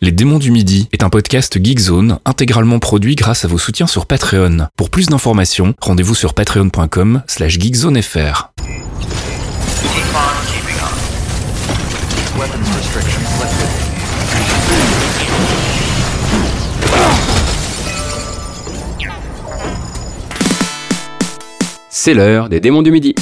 Les démons du midi est un podcast Geekzone intégralement produit grâce à vos soutiens sur Patreon. Pour plus d'informations, rendez-vous sur patreon.com slash geekzonefr. C'est l'heure des démons du midi.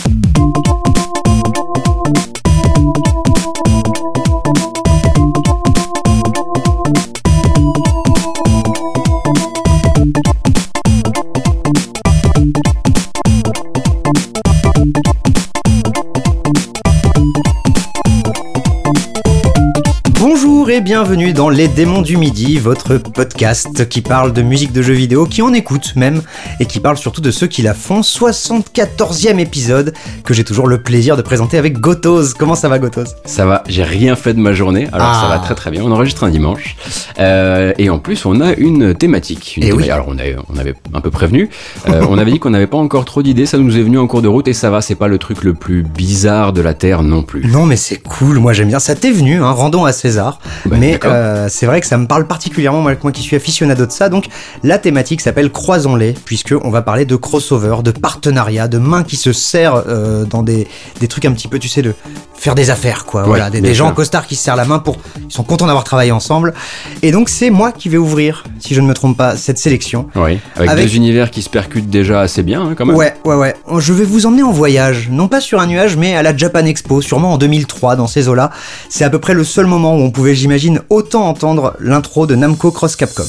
Bonjour et bienvenue dans Les Démons du Midi, votre podcast qui parle de musique de jeux vidéo, qui en écoute même, et qui parle surtout de ceux qui la font. 74e épisode que j'ai toujours le plaisir de présenter avec Gotos. Comment ça va Gotos Ça va, j'ai rien fait de ma journée, alors Ah. ça va très très bien. On enregistre un dimanche. Euh, et en plus, on a une thématique. Une Eh oui. Alors, on, a- on avait un peu prévenu. Euh, on avait dit qu'on n'avait pas encore trop d'idées. Ça nous est venu en cours de route et ça va, c'est pas le truc le plus bizarre de la Terre non plus. Non mais c'est cool, moi j'aime bien. Ça t'est venu, hein, rendons à César. Mais euh, c'est vrai que ça me parle particulièrement, moi, moi qui suis aficionado de ça. Donc la thématique s'appelle Croisons-les, puisque on va parler de crossover, de partenariat, de mains qui se serrent euh, dans des, des trucs un petit peu, tu sais, de faire des affaires, quoi. Ouais, voilà, des, des gens en costard qui se serrent la main pour, ils sont contents d'avoir travaillé ensemble. Et donc c'est moi qui vais ouvrir, si je ne me trompe pas, cette sélection. Oui, avec, Avec- deux univers qui se percutent déjà assez bien, hein, quand même. Ouais, ouais, ouais. Je vais vous emmener en voyage, non pas sur un nuage, mais à la Japan Expo, sûrement en 2003, dans ces eaux-là. C'est à peu près le seul moment où on pouvait, j'imagine, autant entendre l'intro de Namco Cross Capcom.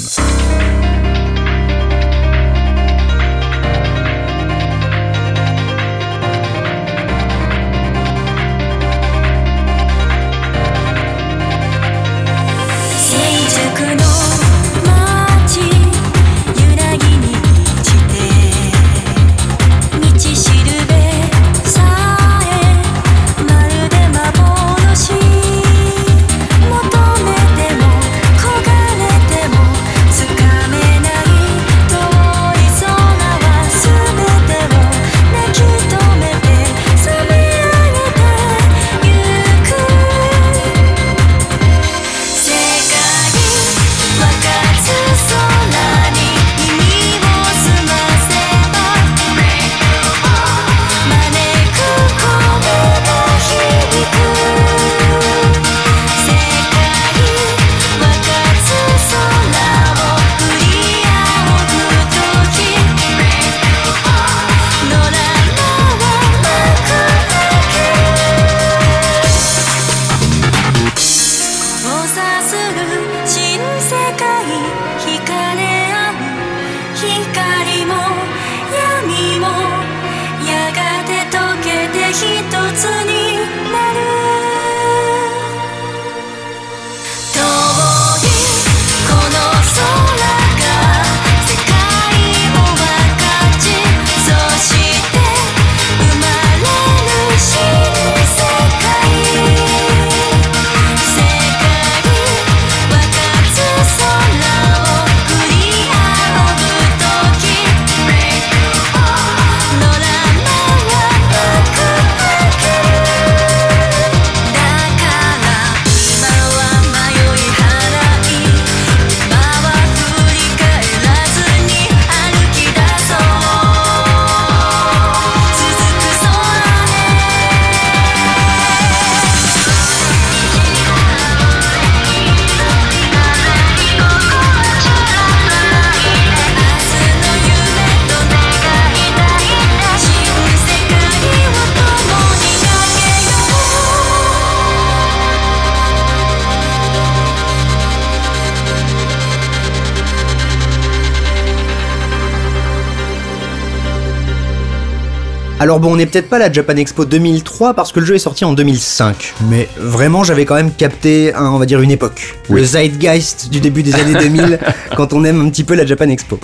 Alors bon, on n'est peut-être pas à la Japan Expo 2003 parce que le jeu est sorti en 2005, mais vraiment j'avais quand même capté, un, on va dire, une époque. Oui. Le zeitgeist du début des années 2000, quand on aime un petit peu la Japan Expo.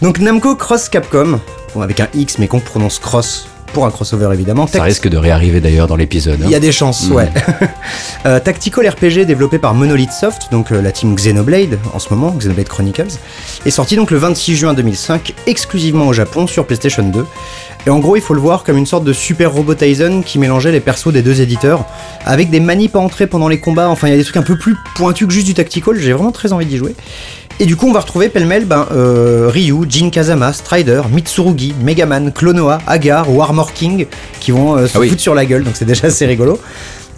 Donc Namco Cross Capcom, bon, avec un X mais qu'on prononce Cross, pour un crossover évidemment. Ça risque de réarriver d'ailleurs dans l'épisode. hein. il y a des chances, Mm. ouais. Euh, Tactical RPG développé par Monolith Soft, donc euh, la team Xenoblade en ce moment, Xenoblade Chronicles, est sorti donc le 26 juin 2005 exclusivement au Japon sur PlayStation 2. Et en gros, il faut le voir comme une sorte de super robot Tyson qui mélangeait les persos des deux éditeurs avec des manips à entrer pendant les combats. Enfin, il y a des trucs un peu plus pointus que juste du tactical. J'ai vraiment très envie d'y jouer. Et du coup, on va retrouver pêle-mêle ben, euh, Ryu, Jin Kazama, Strider, Mitsurugi, Megaman, Clonoa, Agar ou Armor King qui vont euh, se Ah oui. foutre sur la gueule, donc c'est déjà assez rigolo.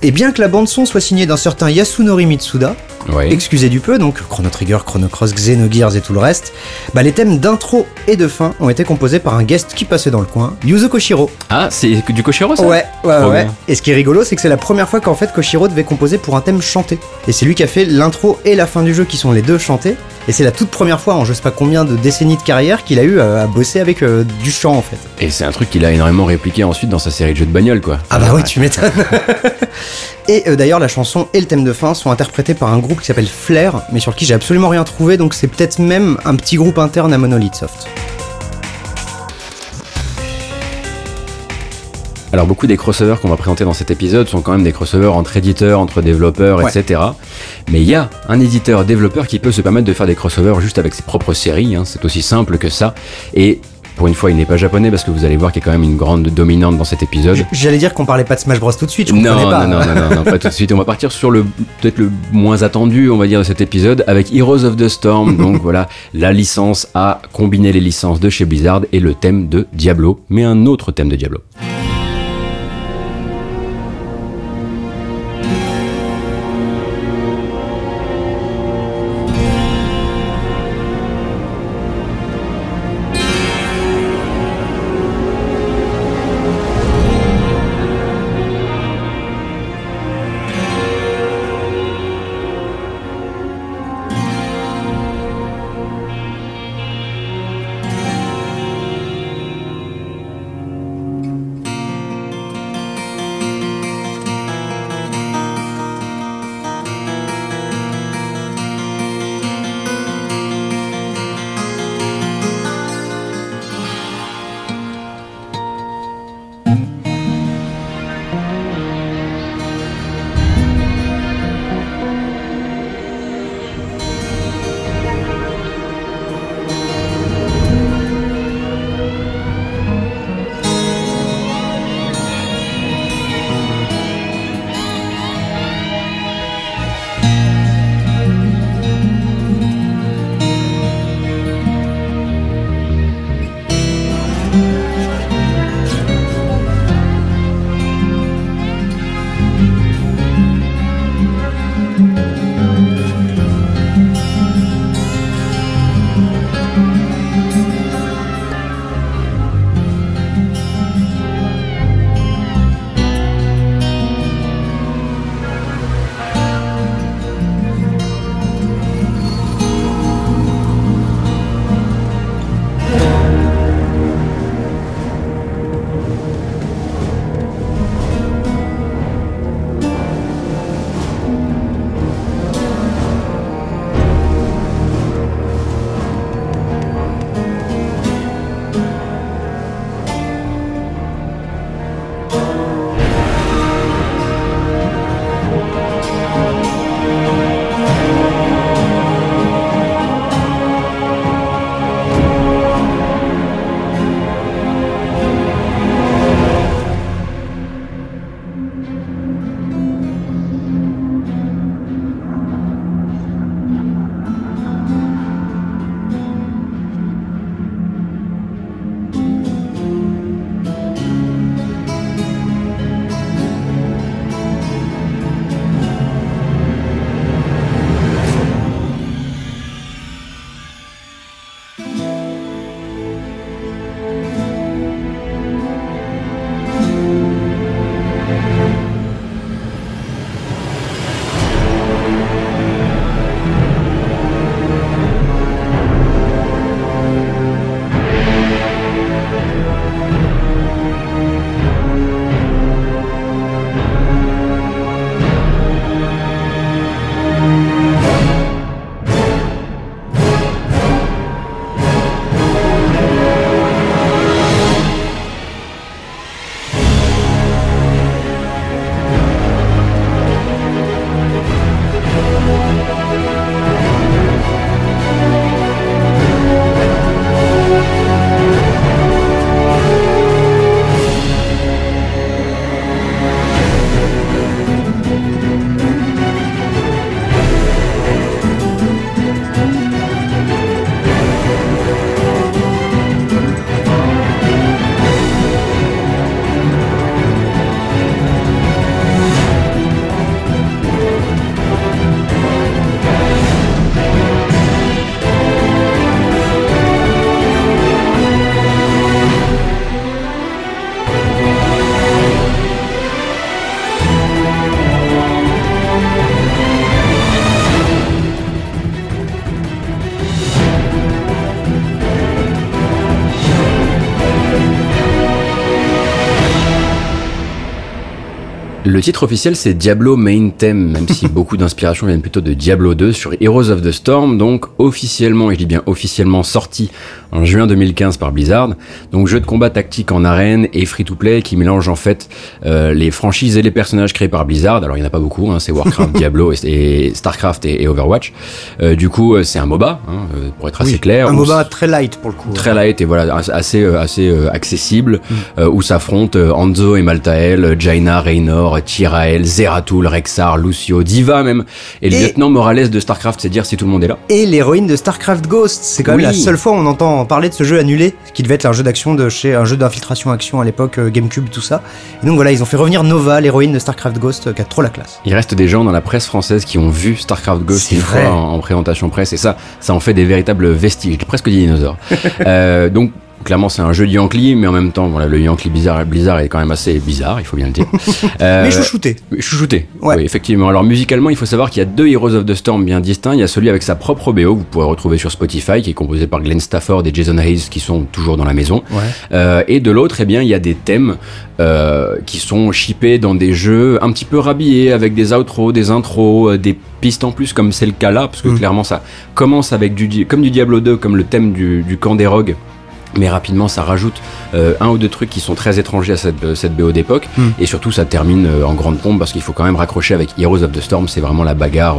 Et bien que la bande-son soit signée d'un certain Yasunori Mitsuda, Ouais. excusez du peu, donc Chrono Trigger, Chrono Cross, Xenogears et tout le reste, bah les thèmes d'intro et de fin ont été composés par un guest qui passait dans le coin, Yuzo Koshiro. Ah, c'est du Koshiro ça? Ouais, ouais, Trop ouais. bien. Et ce qui est rigolo, c'est que c'est la première fois qu'en fait Koshiro devait composer pour un thème chanté. Et c'est lui qui a fait l'intro et la fin du jeu qui sont les deux chantés. Et c'est la toute première fois en je sais pas combien de décennies de carrière qu'il a eu à bosser avec euh, du chant en fait. Et c'est un truc qu'il a énormément répliqué ensuite dans sa série de jeux de bagnole, quoi. Ah bah oui, Ouais. tu m'étonnes. et euh, d'ailleurs, la chanson et le thème de fin sont interprétés par un groupe qui s'appelle Flair, mais sur qui j'ai absolument rien trouvé, donc c'est peut-être même un petit groupe interne à Monolith Soft. Alors beaucoup des crossovers qu'on va présenter dans cet épisode sont quand même des crossovers entre éditeurs, entre développeurs, Ouais. etc. Mais il y a un éditeur développeur qui peut se permettre de faire des crossovers juste avec ses propres séries, hein. c'est aussi simple que ça. Et pour une fois, il n'est pas japonais parce que vous allez voir qu'il y a quand même une grande dominante dans cet épisode. J'allais dire qu'on parlait pas de Smash Bros tout de suite, je Non, comprenais non, pas. non, non, non, non, pas tout de suite. On va partir sur le peut-être le moins attendu, on va dire, de cet épisode avec Heroes of the Storm. Donc voilà, la licence a combiné les licences de chez Blizzard et le thème de Diablo, mais un autre thème de Diablo. Le titre officiel c'est Diablo Main Theme, même si beaucoup d'inspiration viennent plutôt de Diablo 2 sur Heroes of the Storm, donc officiellement, et je dis bien officiellement sorti en juin 2015 par Blizzard. Donc jeu de combat tactique en arène et free-to-play qui mélange en fait euh, les franchises et les personnages créés par Blizzard. Alors il n'y en a pas beaucoup, hein, c'est Warcraft, Diablo et, et Starcraft et, et Overwatch. Euh, du coup euh, c'est un MOBA, hein, euh, pour être assez clair. Un MOBA très light pour le coup. très light et voilà assez assez euh, accessible euh, où s'affrontent euh, Hanzo et Maltael, Jaina, Raynor, Tyrael, Zeratul, Rexar, Lucio, Diva même et le lieutenant Morales de Starcraft, c'est dire si tout le monde est là. Et l'héroïne de StarCraft Ghost, c'est quand même Oui. la seule fois où on entend parler de ce jeu annulé, qui devait être un jeu d'action de chez un jeu d'infiltration action à l'époque, GameCube, tout ça. Et donc voilà, ils ont fait revenir Nova, l'héroïne de StarCraft Ghost, euh, qui a trop la classe. Il reste des gens dans la presse française qui ont vu Starcraft Ghost une fois en, en présentation presse et ça, ça en fait des véritables vestiges, presque des dinosaures. Euh, donc clairement c'est un jeu de Yankee, mais en même temps voilà le Yankee Blizzard, Blizzard est quand même assez bizarre, il faut bien le dire. Euh, Mais chouchouté. Chouchouté, Ouais. oui, effectivement. Alors musicalement, il faut savoir qu'il y a deux Heroes of the Storm bien distincts. Il y a celui avec sa propre BO, que vous pourrez retrouver sur Spotify, qui est composé par Glenn Stafford et Jason Hayes, qui sont toujours dans la maison. Ouais. Euh, et de l'autre, eh bien, il y a des thèmes euh, qui sont shippés dans des jeux un petit peu rhabillés, avec des outros, des intros, des pistes en plus, comme c'est le cas là, parce que Mm. clairement, ça commence avec du, comme du Diablo 2, comme le thème du, du camp des rogues. Mais rapidement, ça rajoute euh, un ou deux trucs qui sont très étrangers à cette, cette BO d'époque. Mm. Et surtout, ça termine euh, en grande pompe parce qu'il faut quand même raccrocher avec Heroes of the Storm. C'est vraiment la bagarre,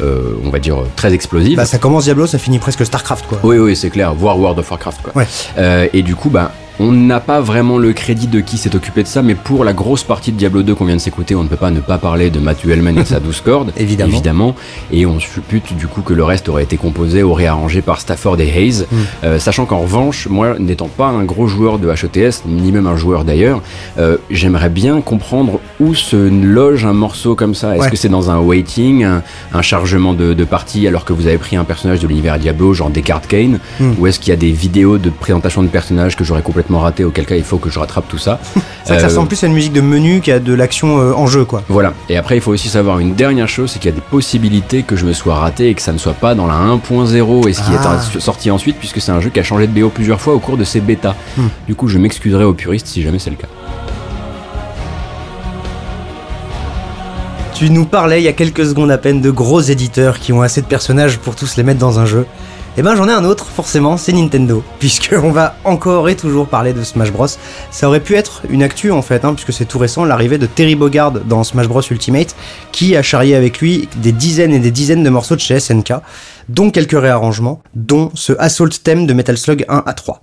euh, on va dire, très explosive. Bah, ça commence Diablo, ça finit presque StarCraft, quoi. Oui, oui, c'est clair, voire World of Warcraft. Quoi. Ouais. Et du coup, bah, on n'a pas vraiment le crédit de qui s'est occupé de ça, mais pour la grosse partie de Diablo 2 qu'on vient de s'écouter, on ne peut pas ne pas parler de Matthew Hellman et de sa douce corde. Évidemment. Évidemment. Et on suppute du coup que le reste aurait été composé ou réarrangé par Stafford et Hayes. Mm. Euh, sachant qu'en revanche, moi, n'étant pas un gros joueur de HETS, ni même un joueur d'ailleurs, euh, j'aimerais bien comprendre où se loge un morceau comme ça. Est-ce Ouais. que c'est dans un waiting, un, un chargement de, de partie alors que vous avez pris un personnage de l'univers Diablo, genre Descartes Kane, Mm. ou est-ce qu'il y a des vidéos de présentation de personnages que j'aurais complètement raté, auquel cas il faut que je rattrape tout ça. Ça Euh, ressemble plus à une musique de menu qu'à de l'action euh, en jeu, quoi. voilà. Et après, il faut aussi savoir une dernière chose, c'est qu'il y a des possibilités que je me sois raté et que ça ne soit pas dans la 1.0 et ce qui Ah. est sorti ensuite, puisque c'est un jeu qui a changé de BO plusieurs fois au cours de ses bêtas. Hmm. Du coup, je m'excuserai aux puristes si jamais c'est le cas. Tu nous parlais il y a quelques secondes à peine de gros éditeurs qui ont assez de personnages pour tous les mettre dans un jeu. Et ben j'en ai un autre, forcément, c'est Nintendo. Puisqu'on va encore et toujours parler de Smash Bros. Ça aurait pu être une actu en fait, hein, puisque c'est tout récent l'arrivée de Terry Bogard dans Smash Bros Ultimate, qui a charrié avec lui des dizaines et des dizaines de morceaux de chez SNK, dont quelques réarrangements, dont ce Assault thème de Metal Slug 1 à 3.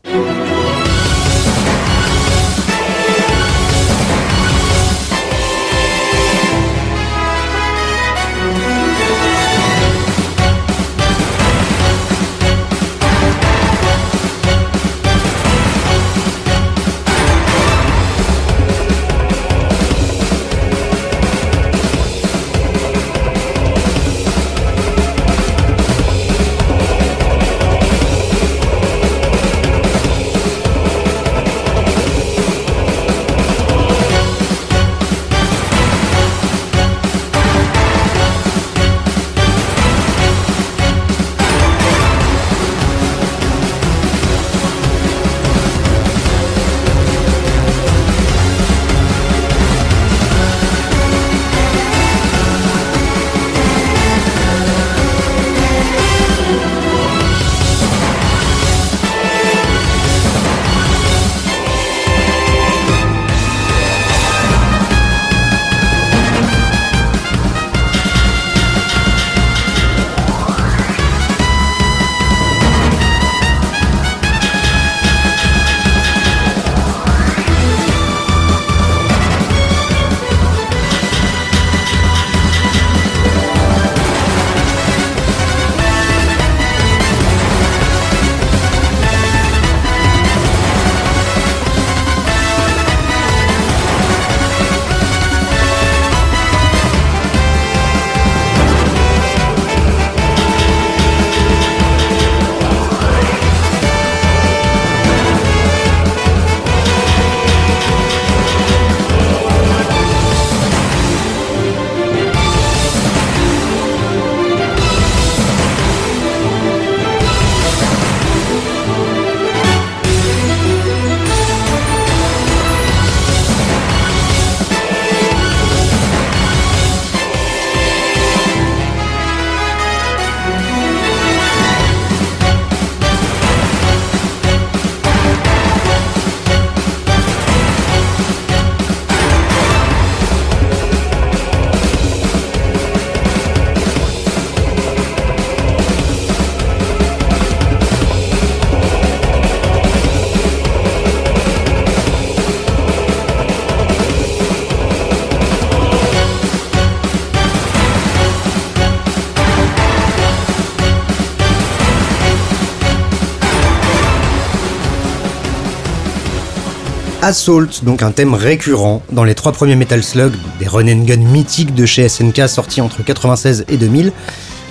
Assault, donc un thème récurrent dans les trois premiers Metal Slug, des run and gun mythiques de chez SNK sortis entre 96 et 2000,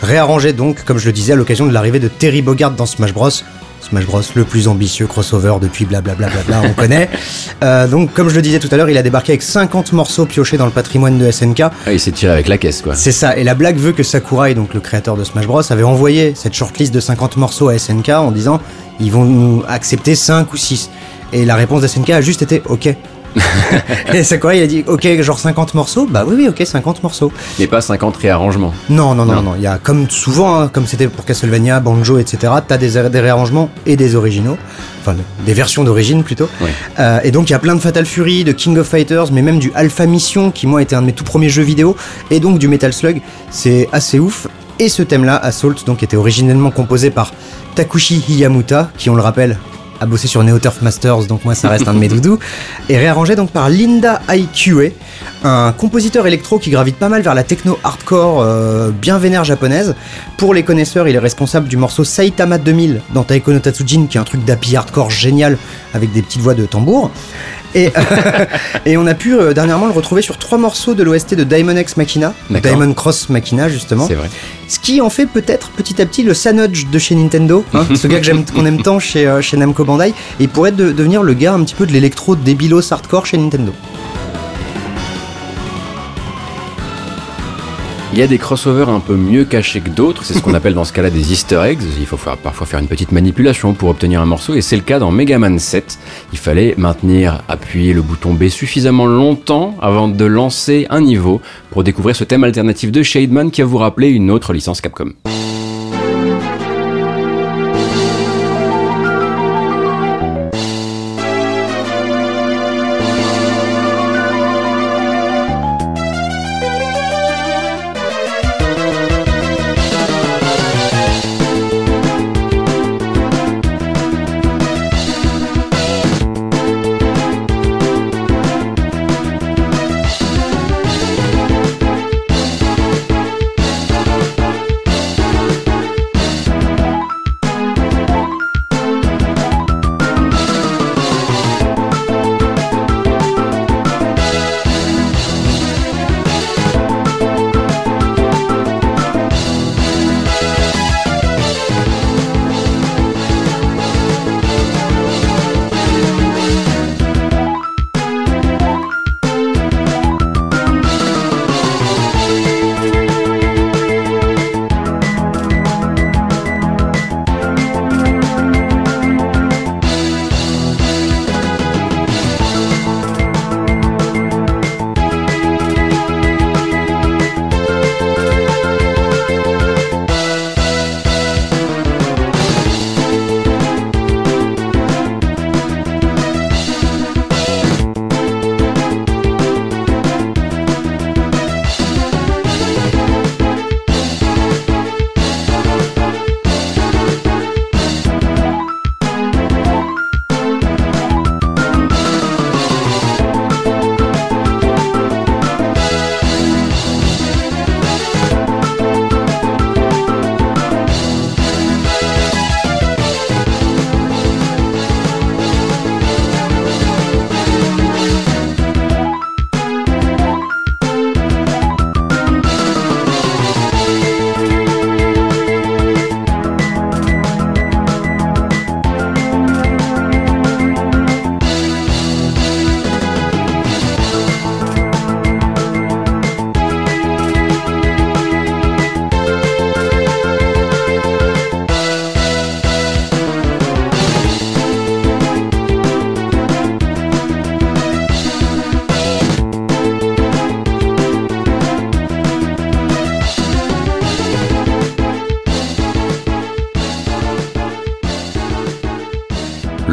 réarrangé donc, comme je le disais, à l'occasion de l'arrivée de Terry Bogard dans Smash Bros. Smash Bros, le plus ambitieux crossover depuis blablabla, on connaît. Euh, donc, comme je le disais tout à l'heure, il a débarqué avec 50 morceaux piochés dans le patrimoine de SNK. Ah, il s'est tiré avec la caisse, quoi. C'est ça, et la blague veut que Sakurai, donc le créateur de Smash Bros, avait envoyé cette shortlist de 50 morceaux à SNK en disant ils vont nous accepter 5 ou 6. Et la réponse de SNK a juste été ok. et Sakurai il a dit ok, genre 50 morceaux Bah oui, oui, ok, 50 morceaux. Mais pas 50 réarrangements. Non, non, non, Non. il y a comme souvent, hein, comme c'était pour Castlevania, Banjo, etc., t'as des, des réarrangements et des originaux. Enfin, des versions d'origine plutôt. Euh, et donc il y a plein de Fatal Fury, de King of Fighters, mais même du Alpha Mission, qui moi était un de mes tout premiers jeux vidéo, et donc du Metal Slug. C'est assez ouf. Et ce thème-là, Assault, donc était originellement composé par Takushi Hiyamuta, qui on le rappelle a bossé sur Neo Turf Masters, donc moi ça reste un de mes doudous, et réarrangé donc par Linda IQA, un compositeur électro qui gravite pas mal vers la techno hardcore euh, bien vénère japonaise. Pour les connaisseurs, il est responsable du morceau Saitama 2000 dans Taiko no Tatsujin, qui est un truc d'happy hardcore génial avec des petites voix de tambour. Et, et on a pu euh, dernièrement le retrouver sur trois morceaux de l'OST de Diamond X Machina. Diamond Cross Machina justement. C'est vrai. Ce qui en fait peut-être petit à petit le Sanodge de chez Nintendo, hein, ce gars que j'aime- qu'on aime tant chez, euh, chez Namco Bandai, et il pourrait de- devenir le gars un petit peu de l'électro débilos hardcore chez Nintendo. Il y a des crossovers un peu mieux cachés que d'autres, c'est ce qu'on appelle dans ce cas-là des easter eggs. Il faut faire- parfois faire une petite manipulation pour obtenir un morceau, et c'est le cas dans Mega Man 7. Il fallait maintenir, appuyer le bouton B suffisamment longtemps avant de lancer un niveau pour découvrir ce thème alternatif de Shademan qui va vous rappeler une autre licence Capcom.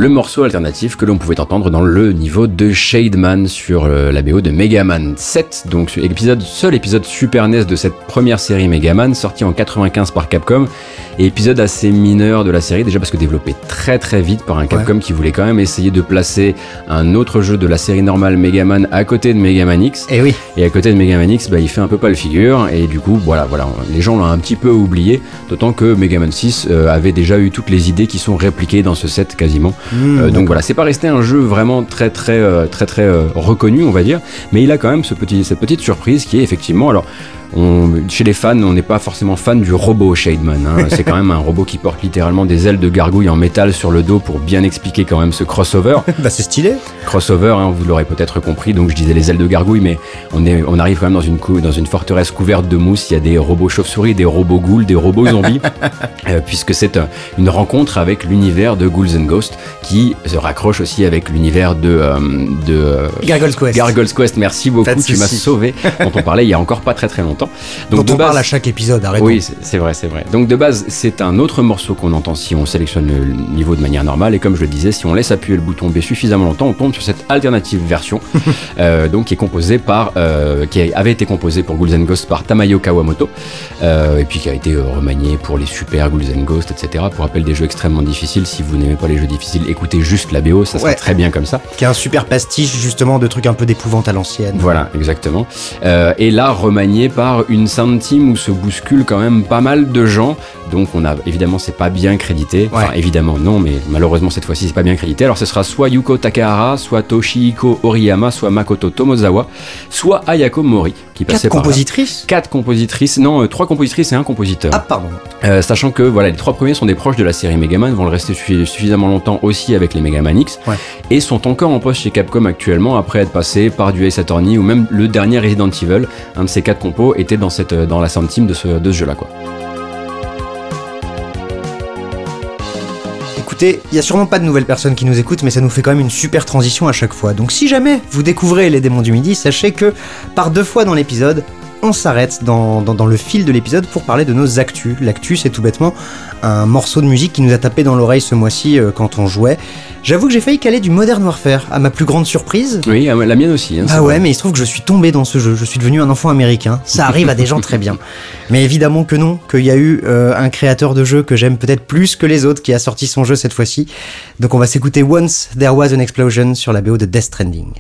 Le morceau alternatif que l'on pouvait entendre dans le niveau de Shademan sur euh, la BO de Mega Man 7, donc épisode, seul épisode Super NES de cette première série Mega Man, sorti en 95 par Capcom, et épisode assez mineur de la série, déjà parce que développé très très vite par un Capcom qui voulait quand même essayer de placer un autre jeu de la série normale Mega Man à côté de Mega Man X, Et oui, et à côté de Mega Man X, bah, il fait un peu pas le figure, et du coup, voilà, voilà, les gens l'ont un petit peu oublié, d'autant que Mega Man 6 euh, avait déjà eu toutes les idées qui sont répliquées dans ce set quasiment. Mmh, Euh, donc voilà, c'est pas resté un jeu vraiment très très euh, très très reconnu, on va dire, mais il a quand même ce petit, cette petite surprise qui est effectivement, alors on, chez les fans, on n'est pas forcément fan du robot Shademan. hein. c'est quand même un robot qui porte littéralement des ailes de gargouille en métal sur le dos pour bien expliquer quand même ce crossover. bah c'est stylé. Crossover, hein, vous l'aurez peut-être compris, donc je disais les ailes de gargouille, mais on, est, on arrive quand même dans une, cou- dans une forteresse couverte de mousse, il y a des robots chauves-souris, des robots ghouls, des robots zombies, euh, puisque c'est euh, une rencontre avec l'univers de Ghouls and Ghosts, qui se raccroche aussi avec l'univers de... euh, de euh, Gargoyle's Quest. Gargoyle's Quest, merci beaucoup, tu m'as sauvé, dont on parlait il y a encore pas très très longtemps. dont de on parle base- à chaque épisode, arrêtons. oui, c'est c'est vrai, c'est vrai. Donc de base, c'est un autre morceau qu'on entend si on sélectionne le niveau de manière normale. Et comme je le disais, si on laisse appuyer le bouton B suffisamment longtemps, on tombe sur cette alternative version, euh, donc qui est composée par, euh, qui avait été composée pour Ghouls and Ghosts par Tamayo Kawamoto, euh, et puis qui a été remaniée pour les super Ghouls and Ghosts, etc. Pour rappel, des jeux extrêmement difficiles. Si vous n'aimez pas les jeux difficiles, écoutez juste la BO, ça sera Ouais. très bien comme ça. Qui est un super pastiche justement de trucs un peu d'épouvante à l'ancienne. Voilà, exactement. Et là, remanié par une sound team où se bousculent quand même pas mal de gens. Donc, on a évidemment, c'est pas bien crédité. Enfin, Ouais. évidemment, non, mais malheureusement, cette fois-ci, c'est pas bien crédité. Alors, ce sera soit Yuko Takahara, soit Toshihiko Oriyama, soit Makoto Tomozawa, soit Ayako Mori, qui Quatre passait là. compositrices Quatre compositrices, non, euh, trois compositrices et un compositeur. Ah pardon. Euh, sachant que voilà, les trois premiers sont des proches de la série Megaman, vont le rester suffi- suffisamment longtemps aussi avec les Megaman X, Ouais. et sont encore en poste chez Capcom actuellement après être passés par du Ace Attorney ou même le dernier Resident Evil. Un de ces quatre compos était dans, cette, dans la sound team de ce, de ce jeu-là. quoi. Il y a sûrement pas de nouvelles personnes qui nous écoutent, mais ça nous fait quand même une super transition à chaque fois. Donc si jamais vous découvrez les démons du midi, sachez que par deux fois dans l'épisode, on s'arrête dans, dans- dans le fil de l'épisode pour parler de nos actus. L'actu, c'est tout bêtement un morceau de musique qui nous a tapé dans l'oreille ce mois-ci euh, quand on jouait. J'avoue que j'ai failli caler du Modern Warfare, à ma plus grande surprise. Oui, la mienne aussi. hein, Ah ouais, vrai. mais il se trouve que je suis tombé dans ce jeu. Je suis devenu un enfant américain. Ça arrive à des gens très bien. Mais évidemment que non, qu'il y a eu euh, un créateur de jeu que j'aime peut-être plus que les autres qui a sorti son jeu cette fois-ci. Donc on va s'écouter Once There Was an Explosion sur la BO de Death Stranding.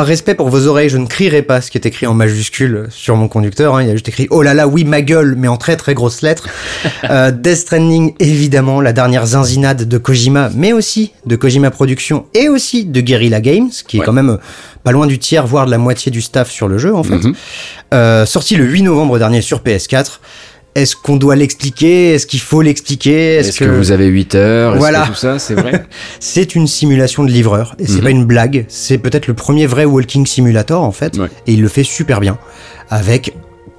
Par respect pour vos oreilles, je ne crierai pas ce qui est écrit en majuscule sur mon conducteur. hein. Il y a juste écrit Oh là là, oui, ma gueule, mais en très très grosses lettres. Euh, Death Stranding, évidemment, la dernière zinzinade de Kojima, mais aussi de Kojima Productions et aussi de Guerrilla Games, qui est quand même euh, pas loin du tiers, voire de la moitié du staff sur le jeu, en fait. Mhm. Euh, sorti le 8 novembre dernier sur PS4. Est-ce qu'on doit l'expliquer? Est-ce qu'il faut l'expliquer? Est-ce que... vous avez 8 heures? Voilà. que tout ça, c'est vrai? C'est une simulation de livreur et c'est Mhm. pas une blague. C'est peut-être le premier vrai walking simulator en fait, Ouais. et il le fait super bien avec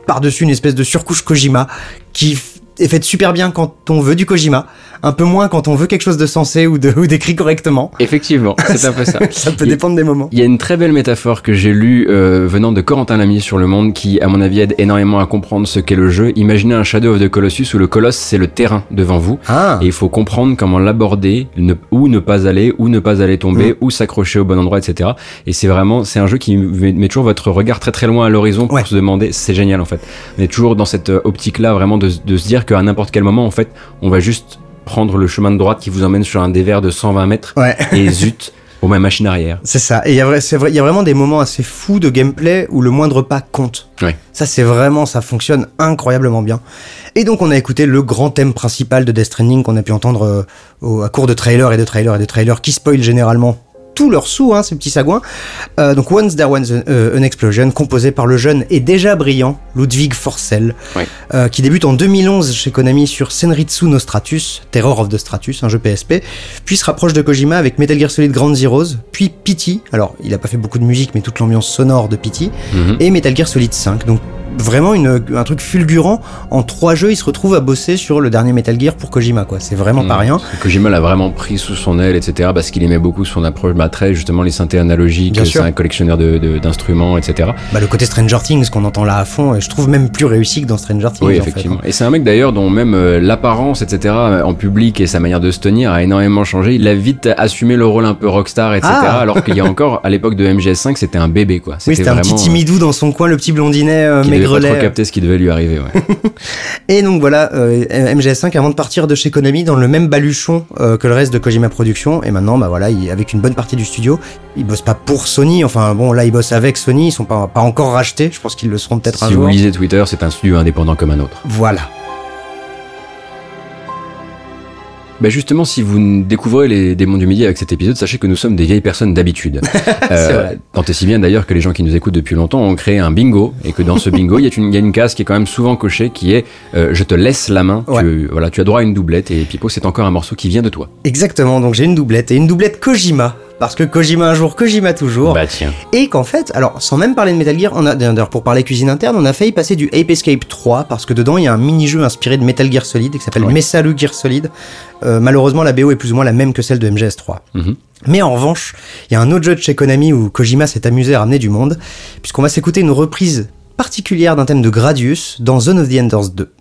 par-dessus une espèce de surcouche Kojima qui est faite super bien quand on veut du Kojima, un peu moins quand on veut quelque chose de sensé ou de ou d'écrit correctement. Effectivement, c'est un peu ça. Ça peut Il- dépendre des moments. Il y a une très belle métaphore que j'ai lue euh, venant de Corentin Lamy sur Le Monde qui, à mon avis, aide énormément à comprendre ce qu'est le jeu. Imaginez un Shadow of the Colossus où le colosse, c'est le terrain devant vous. Ah, Et il faut comprendre comment l'aborder, ne, où ne pas aller, où ne pas aller Mm. tomber, où s'accrocher au bon endroit, etc. Et c'est vraiment, c'est un jeu qui met toujours votre regard très très loin à l'horizon pour Ouais. se demander, c'est génial en fait. On est toujours dans cette euh, optique-là, vraiment de, de se dire qu'à n'importe quel moment, en fait, on va juste prendre le chemin de droite qui vous emmène sur un dévers de 120 mètres ouais. et zut, au ma machine arrière. C'est ça. Et il y, a vrai- c'est vrai- il y a vraiment des moments assez fous de gameplay où le moindre pas compte. Ouais. Ça, c'est vraiment, ça fonctionne incroyablement bien. Et donc, on a écouté le grand thème principal de Death Stranding qu'on a pu entendre euh, au- à court de trailers et de trailers et de trailers qui spoilent généralement tous leurs sous, hein, ces petits sagouins. Euh, donc, Once There Was an, euh, an Explosion, composé par le jeune et déjà brillant Ludwig Forcell, euh, qui débute en 2011 chez Konami sur Senritsu no Stratus, Terror of the Stratus, un jeu PSP, puis se rapproche de Kojima avec Metal Gear Solid Ground Zeroes, puis Pity, alors il a pas fait beaucoup de musique, mais toute l'ambiance sonore de Pity, Mhm. et Metal Gear Solid 5. Donc vraiment une, un truc fulgurant. En trois jeux, il se retrouve à bosser sur le dernier Metal Gear pour Kojima, quoi. C'est vraiment pas Mm. rien. Kojima l'a vraiment pris sous son aile, etc. Parce qu'il aimait beaucoup son approche, bah, très justement les synthés analogiques, c'est un collectionneur de- de- d'instruments, etc. Bah, le côté Stranger Things qu'on entend là à fond, et je trouve même plus réussi que dans Stranger Things. Oui, en fait, effectivement. hein. Et c'est un mec d'ailleurs dont même euh, l'apparence, etc. euh, en public et sa manière de se tenir a énormément changé. Il a vite assumé le rôle un peu rockstar, etc. Ah alors qu'il y a encore, à l'époque de MGS5, c'était un bébé, quoi. Oui, c'était un petit euh, timidou dans son coin, le petit blondinet euh, qui devait pas trop maigrelet. capter ce qui devait lui arriver, ouais. Et donc voilà, euh, MGS5 avant de partir de chez Konami dans le même baluchon euh, que le reste de Kojima Productions. Et maintenant, bah voilà, il- avec une bonne partie du studio, ils bossent pas pour Sony. Enfin bon, là ils bossent avec Sony. Ils sont pas, pas encore rachetés. Je pense qu'ils le seront peut-être un si jour. vous lisez Twitter, c'est un studio indépendant comme un autre. Voilà. Bah justement, si vous découvrez les démons du midi avec cet épisode, sachez que nous sommes des vieilles personnes d'habitude. Euh. Tant et si bien d'ailleurs que les gens qui nous écoutent depuis longtemps ont créé un bingo et que dans ce bingo, il y, a une- il y a une case qui est quand même souvent cochée qui est euh, je te laisse la main. Ouais. Tu, voilà, tu as droit à une doublette et Pipo, c'est encore un morceau qui vient de toi. Exactement. Donc j'ai une doublette et une doublette Kojima. Parce que Kojima un jour, Kojima toujours. Bah tiens. Et qu'en fait, alors sans même parler de Metal Gear, on a d'ailleurs pour parler cuisine interne, on a failli passer du Ape Escape 3 parce que dedans il y a un mini-jeu inspiré de Metal Gear Solid qui s'appelle Ouais. Messalu Gear Solid. Euh, malheureusement, la BO est plus ou moins la même que celle de MGS3. Mhm. Mais en revanche, il y a un autre jeu de chez Konami où Kojima s'est amusé à ramener du monde, puisqu'on va s'écouter une reprise particulière d'un thème de Gradius dans Zone of the Enders 2.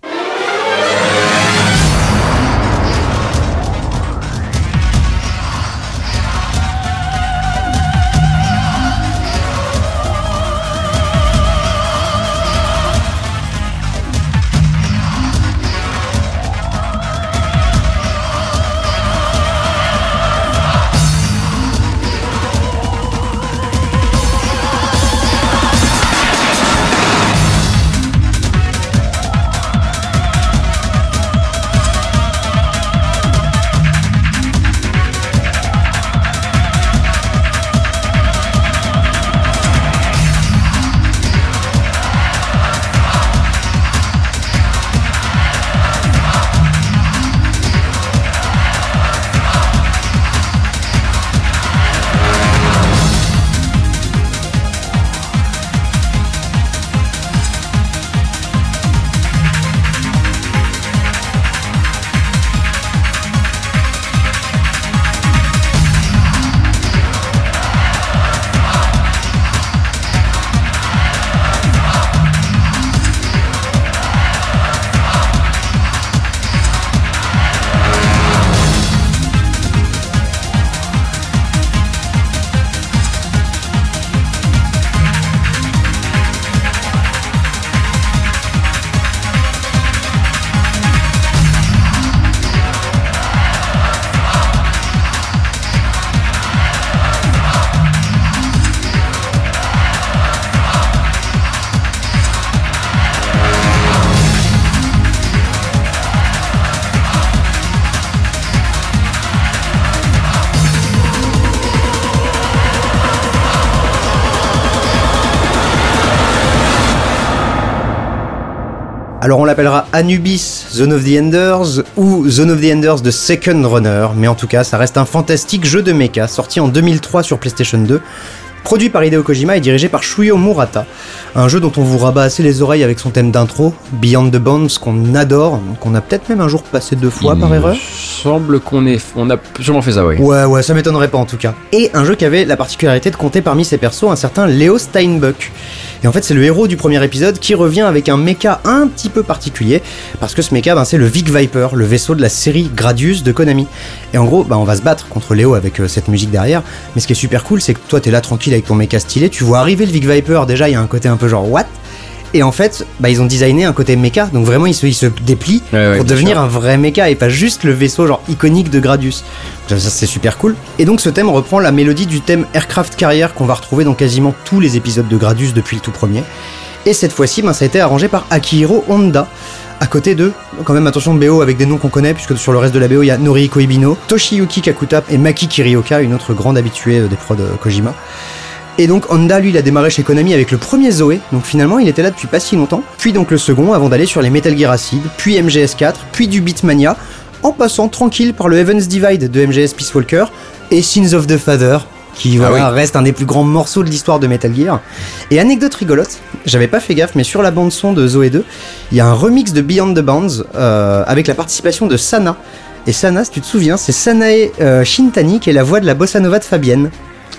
L'appellera Anubis Zone of the Enders ou Zone of the Enders de Second Runner, mais en tout cas ça reste un fantastique jeu de mecha sorti en 2003 sur PlayStation 2, produit par Hideo Kojima et dirigé par Shuyo Murata. Un jeu dont on vous rabat assez les oreilles avec son thème d'intro, Beyond the Bounds, qu'on adore, qu'on a peut-être même un jour passé deux fois Il par erreur. semble qu'on on a sûrement fait ça, oui. Ouais, ouais, ça m'étonnerait pas en tout cas. Et un jeu qui avait la particularité de compter parmi ses persos un certain Leo Steinbuck. Et en fait, c'est le héros du premier épisode qui revient avec un mecha un petit peu particulier, parce que ce mecha, ben, c'est le Vic Viper, le vaisseau de la série Gradius de Konami. Et en gros, ben, on va se battre contre Léo avec euh, cette musique derrière, mais ce qui est super cool, c'est que toi, t'es là tranquille avec ton mecha stylé, tu vois arriver le Vic Viper, déjà, il y a un côté un peu genre what? Et en fait, bah, ils ont designé un côté mecha, donc vraiment il se, il se déplie Ouais, ouais, pour devenir sûr. un vrai mecha et pas juste le vaisseau genre iconique de Gradius. Ça, ça, c'est super cool. Et donc ce thème reprend la mélodie du thème Aircraft Carrier qu'on va retrouver dans quasiment tous les épisodes de Gradius depuis le tout premier. Et cette fois-ci, ben, ça a été arrangé par Akihiro Honda. À côté de, quand même attention BO avec des noms qu'on connaît, puisque sur le reste de la BO il y a Norihiko Ibino, Toshiyuki Kakuta et Maki Kirioka, une autre grande habituée euh, des prods euh, Kojima. Et donc Honda, lui, il a démarré chez Konami avec le premier Zoé, donc finalement il était là depuis pas si longtemps, puis donc le second avant d'aller sur les Metal Gear Acid, puis MGS4, puis du Beatmania, en passant tranquille par le Heaven's Divide de MGS Peace Walker et Sins of the Father, qui voilà, reste un des plus grands morceaux de l'histoire de Metal Gear. Et anecdote rigolote, j'avais pas fait gaffe, mais sur la bande son de Zoé 2, il y a un remix de Beyond the Bounds euh, avec la participation de Sana. Et Sana, si tu te souviens, c'est Sanae euh, Shintani qui est la voix de la bossa nova de Fabienne.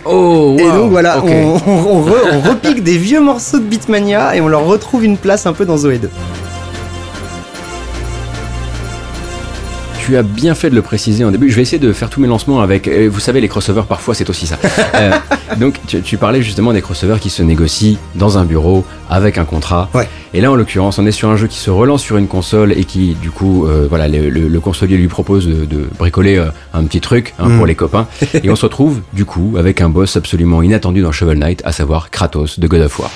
Oh, Et donc voilà, ok. on, on- on re- on repique des vieux morceaux de Beatmania et on leur retrouve une place un peu dans Zoé 2. Tu as bien fait de le préciser en début. Je vais essayer de faire tous mes lancements avec. Vous savez, les crossovers, parfois, c'est aussi ça. Euh, donc, tu, tu parlais justement des crossovers qui se négocient dans un bureau avec un contrat. Ouais. Et là, en l'occurrence, on est sur un jeu qui se relance sur une console et qui, du coup, euh, voilà, le, le- le consolier lui propose de, de bricoler euh, un petit truc hein, Mm. pour les copains. et on se retrouve, du coup, avec un boss absolument inattendu dans Shovel Knight, à savoir Kratos de God of War.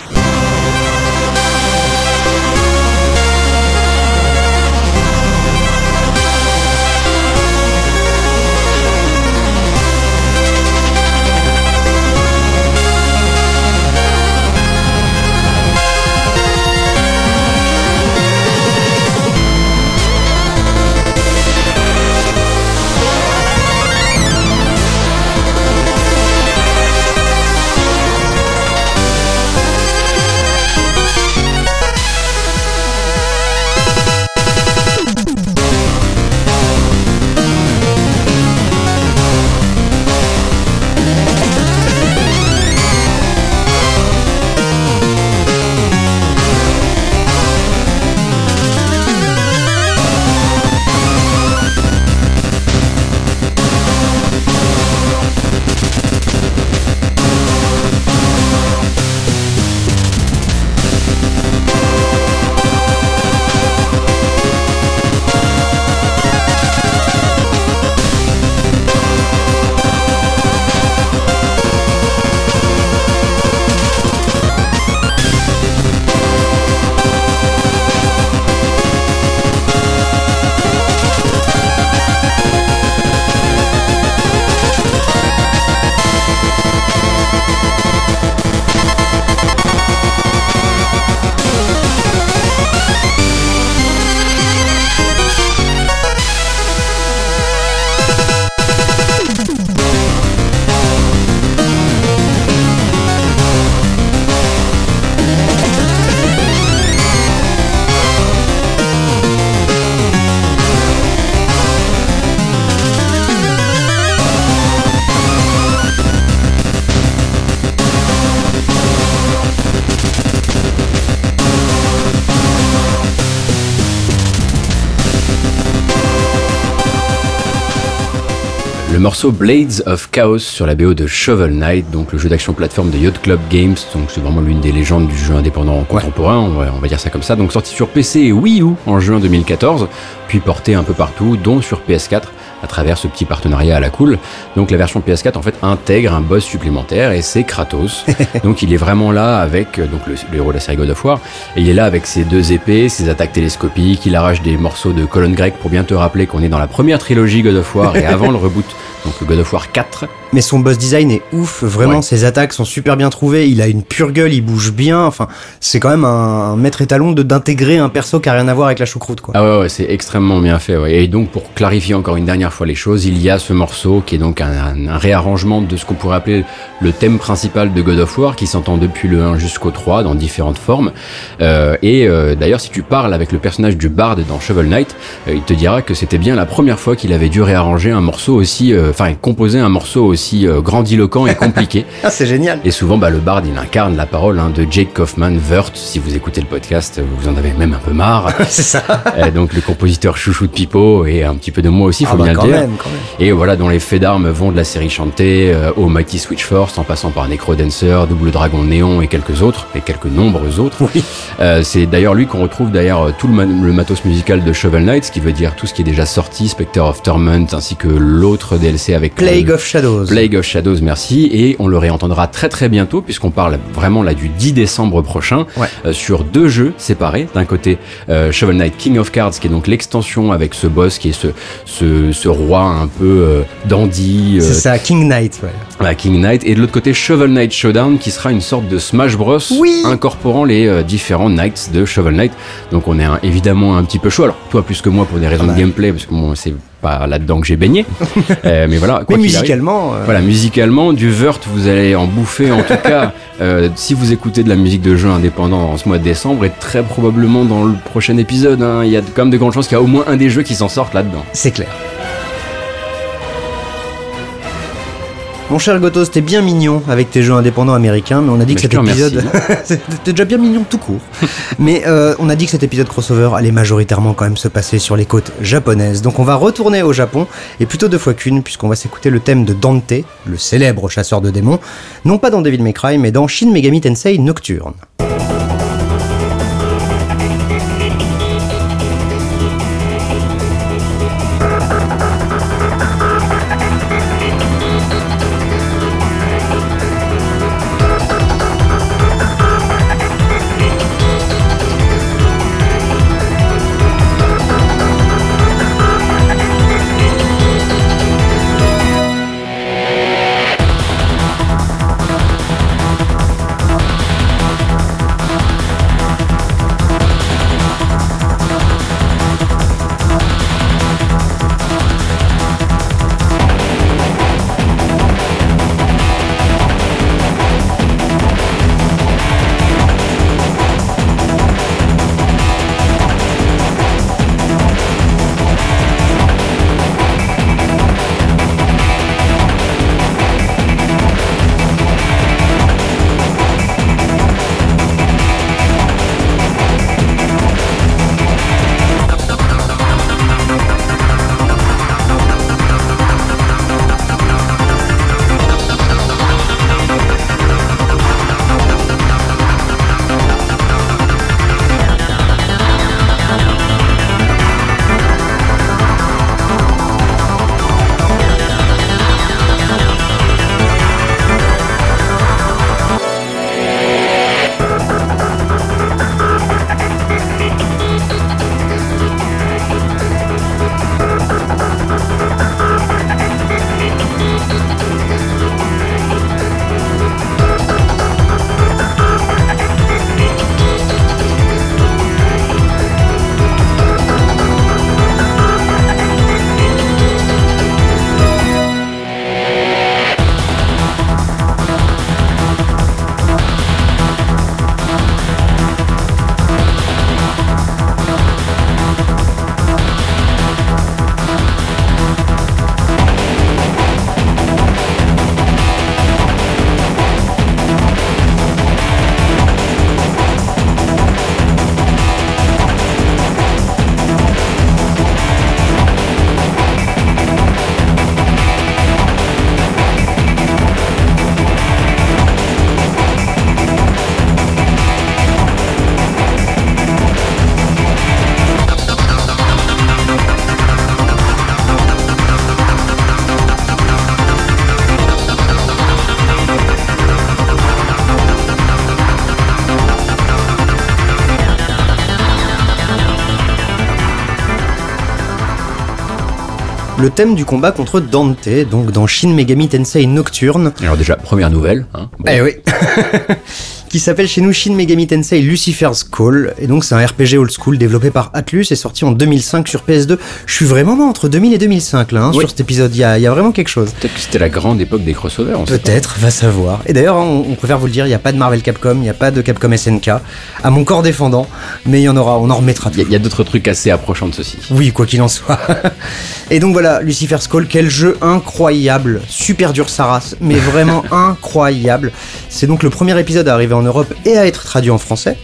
Morceau Blades of Chaos sur la BO de Shovel Knight, donc le jeu d'action plateforme de Yacht Club Games, donc c'est vraiment l'une des légendes du jeu indépendant contemporain, on va, on va dire ça comme ça, donc sorti sur PC et Wii U en juin 2014, puis porté un peu partout, dont sur PS4 à travers ce petit partenariat à la cool. Donc la version PS4 en fait intègre un boss supplémentaire et c'est Kratos. donc il est vraiment là avec euh, donc le, le héros de la série God of War et il est là avec ses deux épées, ses attaques télescopiques, il arrache des morceaux de colonne grecque pour bien te rappeler qu'on est dans la première trilogie God of War et avant le reboot donc God of War 4 Mais son boss design est ouf, vraiment Ouais. ses attaques sont super bien trouvées, il a une pure gueule, il bouge bien, enfin c'est quand même un, un maître étalon de d'intégrer un perso qui a rien à voir avec la choucroute quoi. Ah ouais, ouais, c'est extrêmement bien fait. ouais. Et donc, pour clarifier encore une dernière fois les choses, il y a ce morceau qui est donc un, un- un réarrangement de ce qu'on pourrait appeler le thème principal de God of War, qui s'entend depuis le 1 jusqu'au 3 dans différentes formes. Euh, et euh, d'ailleurs, si tu parles avec le personnage du Bard dans Shovel Knight, euh, il te dira que c'était bien la première fois qu'il avait dû réarranger un morceau aussi, enfin, composer un morceau aussi euh, grandiloquent et compliqué. Ah c'est génial Et souvent, bah, le bard, il incarne la parole hein, de Jake Kaufman, Wurt. Si vous écoutez le podcast, vous en avez même un peu marre. C'est ça Euh, donc le compositeur chouchou de Pipo et un petit peu de moi aussi, faut Ah bah, bien le quand dire. même, quand même. Et voilà, dont les faits d'armes vont de la série chantée euh, au Mighty Switch Force, en passant par Necrodancer, Double Dragon Néon et quelques autres, et quelques nombreux autres. Oui. Euh, c'est d'ailleurs lui qu'on retrouve d'ailleurs tout le, ma- le matos musical de Shovel Knight, ce qui veut dire tout ce qui est déjà sorti, Spectre of Torment, ainsi que l'autre DLC avec Plague euh, of Shadows. Plague of Shadows, merci. Et on le réentendra très très bientôt, puisqu'on parle vraiment là du 10 décembre prochain, Ouais. euh, sur deux jeux séparés. D'un côté, euh, Shovel Knight King of Cards, qui est donc l'extension avec ce boss qui est ce, ce, ce roi un peu euh, dandy, C'est ça, King Knight, ouais. voilà, King Knight. Et de l'autre côté, Shovel Knight Showdown, qui sera une sorte de Smash Bros. Oui. incorporant les différents Knights de Shovel Knight. Donc on est un- évidemment un petit peu chaud. Alors toi plus que moi pour des raisons Ah bah. de gameplay, parce que moi c'est pas là-dedans que j'ai baigné. Euh, mais voilà. quoi Mais arrive. euh, Voilà, musicalement, du Vert, vous allez en bouffer en tout cas euh, si vous écoutez de la musique de jeu indépendant en ce mois de décembre et très probablement dans le prochain épisode. hein, Il y a quand même de grandes chances qu'il y a au moins un des jeux qui s'en sorte là-dedans. c'est clair. Mon cher Gotos, t'es bien mignon avec tes jeux indépendants américains, mais on a dit Mais que cet épisode. T'es déjà bien mignon tout court. mais euh, on a dit que cet épisode crossover allait majoritairement quand même se passer sur les côtes japonaises. Donc on va retourner au Japon, et plutôt deux fois qu'une, puisqu'on va s'écouter le thème de Dante, le célèbre chasseur de démons, non pas dans Devil May Cry, mais dans Shin Megami Tensei Nocturne. Thème du combat contre Dante, donc dans Shin Megami Tensei Nocturne, Alors déjà, première nouvelle. Hein. Bon. eh oui. qui s'appelle chez nous Shin Megami Tensei Lucifer's Call. Et donc c'est un RPG old school développé par Atlus et sorti en 2005 sur PS2. Je suis vraiment entre 2000 et 2005 là, hein, Oui. sur cet épisode. Il y a, il y a vraiment quelque chose. Peut-être que c'était la grande époque des crossovers. Peut-être, va savoir. Et d'ailleurs, hein, on, on préfère vous le dire, il n'y a pas de Marvel Capcom, il n'y a pas de Capcom SNK, à mon corps défendant, mais il y en aura, on en remettra Il y a- tout. il y a, d'autres trucs assez approchants de ceci. Oui, quoi qu'il en soit. Et donc voilà, Lucifer's Call, quel jeu incroyable, super dur sa race, mais vraiment incroyable. C'est donc le premier épisode à arriver en Europe et à être traduit en français.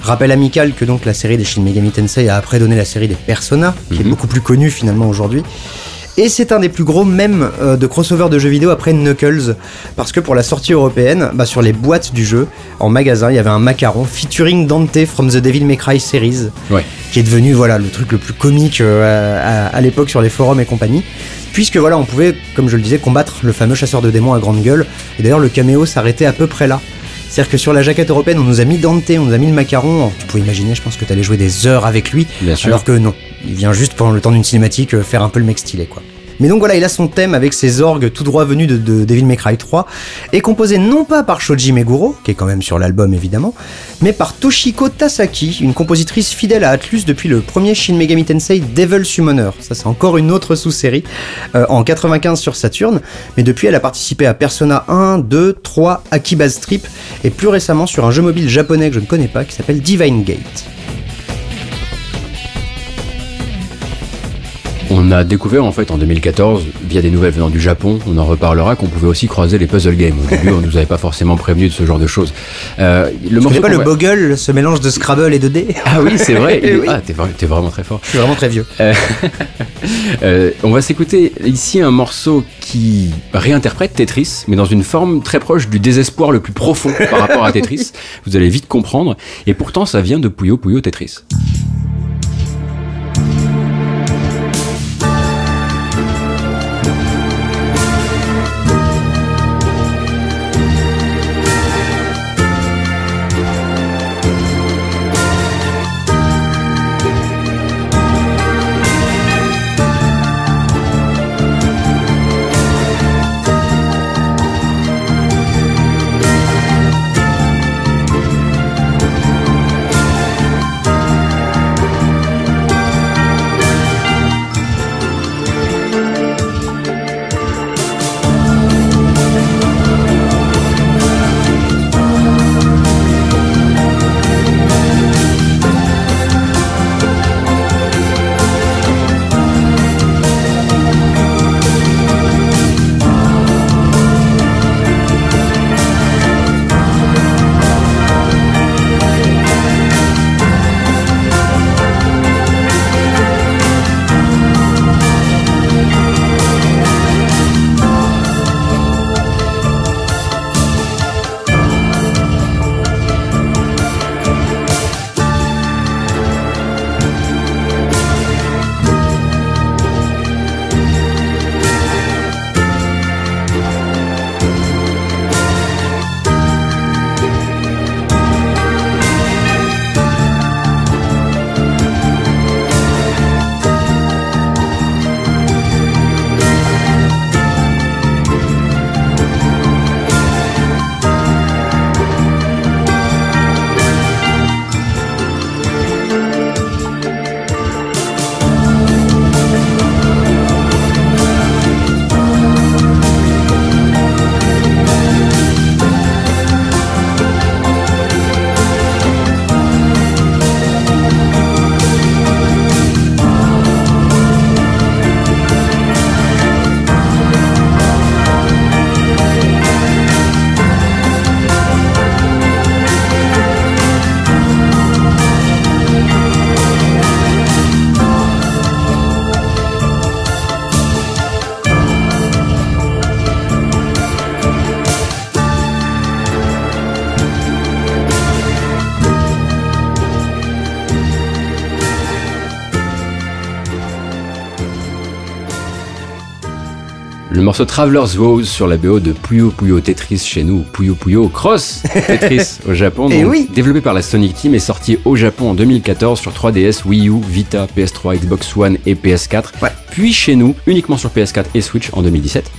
Rappel amical que donc la série des Shin Megami Tensei a après donné la série des Persona, qui est Mhm. beaucoup plus connue finalement aujourd'hui. Et c'est un des plus gros mèmes euh, de crossover de jeux vidéo après Knuckles, parce que pour la sortie européenne, bah, sur les boîtes du jeu, en magasin, il y avait un macaron featuring Dante from the Devil May Cry series, Ouais. qui est devenu voilà le truc le plus comique euh, à, à l'époque sur les forums et compagnie, puisque voilà on pouvait, comme je le disais, combattre le fameux chasseur de démons à grande gueule, et d'ailleurs le caméo s'arrêtait à peu près là. C'est-à-dire que sur la jaquette européenne, on nous a mis Dante, on nous a mis le macaron. Tu peux imaginer, je pense que t'allais jouer des heures avec lui. Bien sûr. Alors que non, il vient juste pendant le temps d'une cinématique euh, faire un peu le mec stylé quoi. Mais donc voilà, il a son thème avec ses orgues tout droit venus de, de Devil May Cry 3, et composé non pas par Shoji Meguro, qui est quand même sur l'album évidemment, mais par Toshiko Tasaki, une compositrice fidèle à Atlus depuis le premier Shin Megami Tensei Devil Summoner. Ça c'est encore une autre sous-série, euh, en 95 sur Saturn, mais depuis elle a participé à Persona 1, 2, 3, Akiba's Trip, et plus récemment sur un jeu mobile japonais que je ne connais pas qui s'appelle Divine Gate. On a découvert en fait en 2014, via des nouvelles venant du Japon, on en reparlera, qu'on pouvait aussi croiser les puzzle games. Au début, on nous avait pas forcément prévenu de ce genre de choses. Euh, le morceau pas le va- Boggle, ce mélange de Scrabble et de dés Ah oui, c'est vrai. il Oui. Ah, t'es vra- t'es vraiment très fort. Je suis vraiment très vieux. Euh, on va s'écouter ici un morceau qui réinterprète Tetris, mais dans une forme très proche du désespoir le plus profond par rapport à Tetris. Vous allez vite comprendre. Et pourtant, ça vient de Puyo Puyo Tetris. Morceau Traveler's Woes sur la BO de Puyo Puyo Tetris chez nous, Puyo Puyo Cross Tetris au Japon. Eh oui. Développé par la Sonic Team et sorti au Japon en 2014 sur 3DS, Wii U, Vita, PS3, Xbox One et PS4. Ouais. Puis chez nous, uniquement sur PS4 et Switch en 2017.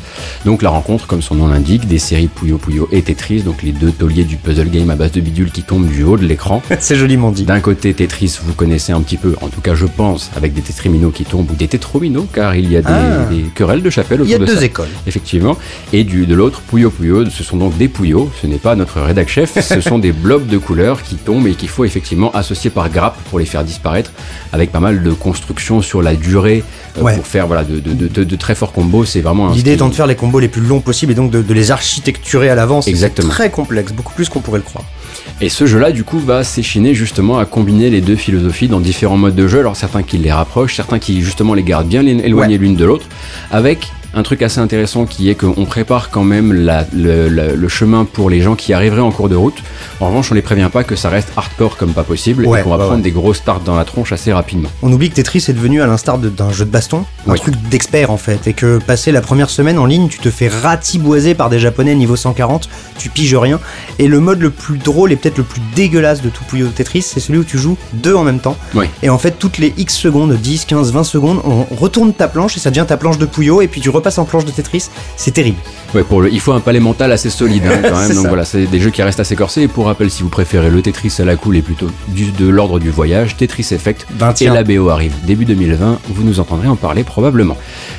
Donc la rencontre, comme son nom l'indique, des séries Puyo Puyo et Tetris, donc les deux tauliers du puzzle game à base de bidules qui tombent du haut de l'écran. C'est joliment dit. D'un côté, Tetris, vous connaissez un petit peu, en tout cas je pense, avec des Tetrimino qui tombent ou des Tetromino, car il y a des, Ah. des querelles de chapelle autour de ça. Écoles. Effectivement. Et du, de l'autre, Puyo Puyo, ce sont donc des Puyo, ce n'est pas notre rédac chef, ce sont des blocs de couleurs qui tombent et qu'il faut effectivement associer par grappe pour les faire disparaître, avec pas mal de constructions sur la durée, euh, Ouais. pour faire voilà, de, de- de- très forts combos. C'est vraiment L'idée étant de faire les combos les plus longs possibles et donc de, les architecturer à l'avance. C'est Exactement. très complexe, beaucoup plus qu'on pourrait le croire. Et ce jeu-là, du coup, va s'échiner justement à combiner les deux philosophies dans différents modes de jeu. Alors certains qui les rapprochent, certains qui justement les gardent bien éloignés l'une de l'autre, avec un truc assez intéressant qui est qu'on prépare quand même la- le, chemin pour les gens qui arriveraient en cours de route. En revanche, on les prévient pas que ça reste hardcore comme pas possible Ouais, et qu'on va prendre ouais. des gros starts dans la tronche assez rapidement. On oublie que Tetris est devenu, à l'instar d'un jeu de baston, un Oui. truc d'expert en fait, et que passer la première semaine en ligne, tu te fais ratiboiser par des japonais niveau 140, tu piges rien. Et le mode le plus drôle et peut-être le plus dégueulasse de tout Puyo Tetris, c'est celui où tu joues deux en même temps. Oui. Et en fait, toutes les X secondes, 10, 15, 20 secondes, on retourne ta planche et ça devient ta planche de Puyo, et puis tu repasses en planche de Tetris. C'est terrible. Ouais, pour le, il faut un palais mental assez solide hein, quand même. C'est Donc ça. voilà, c'est des jeux qui restent assez corsés. Et pour rappel, si vous préférez le Tetris à la cool et plutôt du, de l'ordre du voyage, Tetris Effect Ben et la BO arrive début 2020. Vous nous entendrez en parler probablement.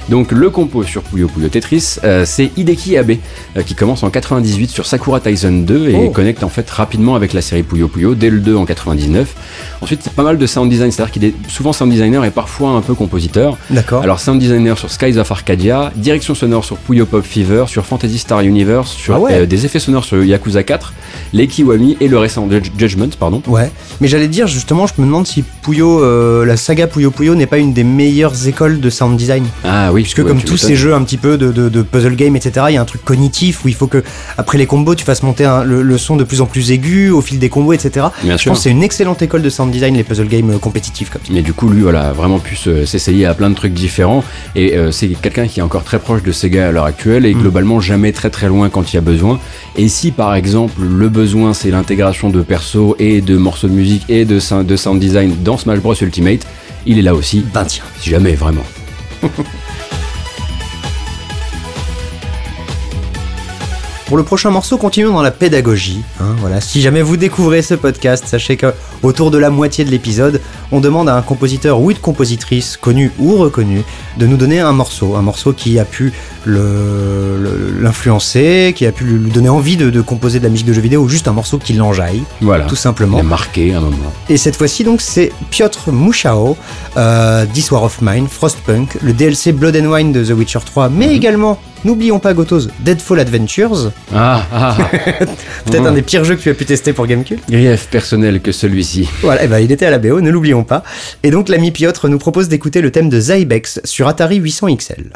Donc le compo sur Puyo Puyo Tetris, euh, c'est Hideki Abe euh, qui commence en 98 sur Sakura Tyson 2 et Oh. connecte en fait rapidement avec la série Puyo Puyo dès le 2 en 99. Ensuite, c'est pas mal de sound design, c'est-à-dire qu'il est souvent sound designer et parfois un peu compositeur. D'accord. Alors sound designer sur Skies of Arcadia, direction sonore sur Puyo Pop Fever, sur Fantasy Star Universe, sur Ah ouais. euh, des effets sonores sur Yakuza 4, les Kiwami et le récent Judge- Judgment, pardon. Ouais, mais j'allais dire justement, je me demande si Puyo, euh, la saga Puyo Puyo n'est pas une des meilleures écoles de sound design. Ah oui, Puisque comme tous ces jeux un petit peu de, de- de puzzle game, etc., il y a un truc cognitif où il faut que, après les combos, tu fasses monter un- le, le son de plus en plus aigu au fil des combos, etc. Bien Je sûr. pense que c'est une excellente école de sound design, les puzzle games euh, compétitifs comme ça. Mais du coup, lui, voilà, a vraiment pu se- s'essayer à plein de trucs différents. Et euh, c'est quelqu'un qui est encore très proche de Sega à l'heure actuelle et Mm. globalement jamais très très loin quand il y a besoin. Et si par exemple le besoin c'est l'intégration de persos et de morceaux de musique et de, sou- de sound design dans Smash Bros Ultimate, il est là aussi. Ben tiens. Si jamais, vraiment. Pour le prochain morceau, continuons dans la pédagogie. hein, voilà. Si jamais vous découvrez ce podcast, sachez que autour de la moitié de l'épisode, on demande à un compositeur ou une compositrice, connu ou reconnu, de nous donner un morceau, un morceau qui a pu l'influencer, qui a pu lui donner envie de, de composer de la musique de jeux vidéo, ou juste un morceau qui l'enjaille, Voilà. tout Il simplement. a marqué un moment. Et cette fois-ci, donc, c'est Piotr Mouchao, euh, This War of Mine, Frostpunk, le DLC Blood and Wine de The Witcher 3, mais également, n'oublions pas Gotos, Deadfall Adventures, Ah, ah, peut-être Mhm. un des pires jeux que tu as pu tester pour Gamecube. grief personnel que celui-ci. Voilà, et ben, il était à la BO, ne l'oublions pas. Et donc, l'ami Piotr nous propose d'écouter le thème de Zybex sur Atari 800 XL.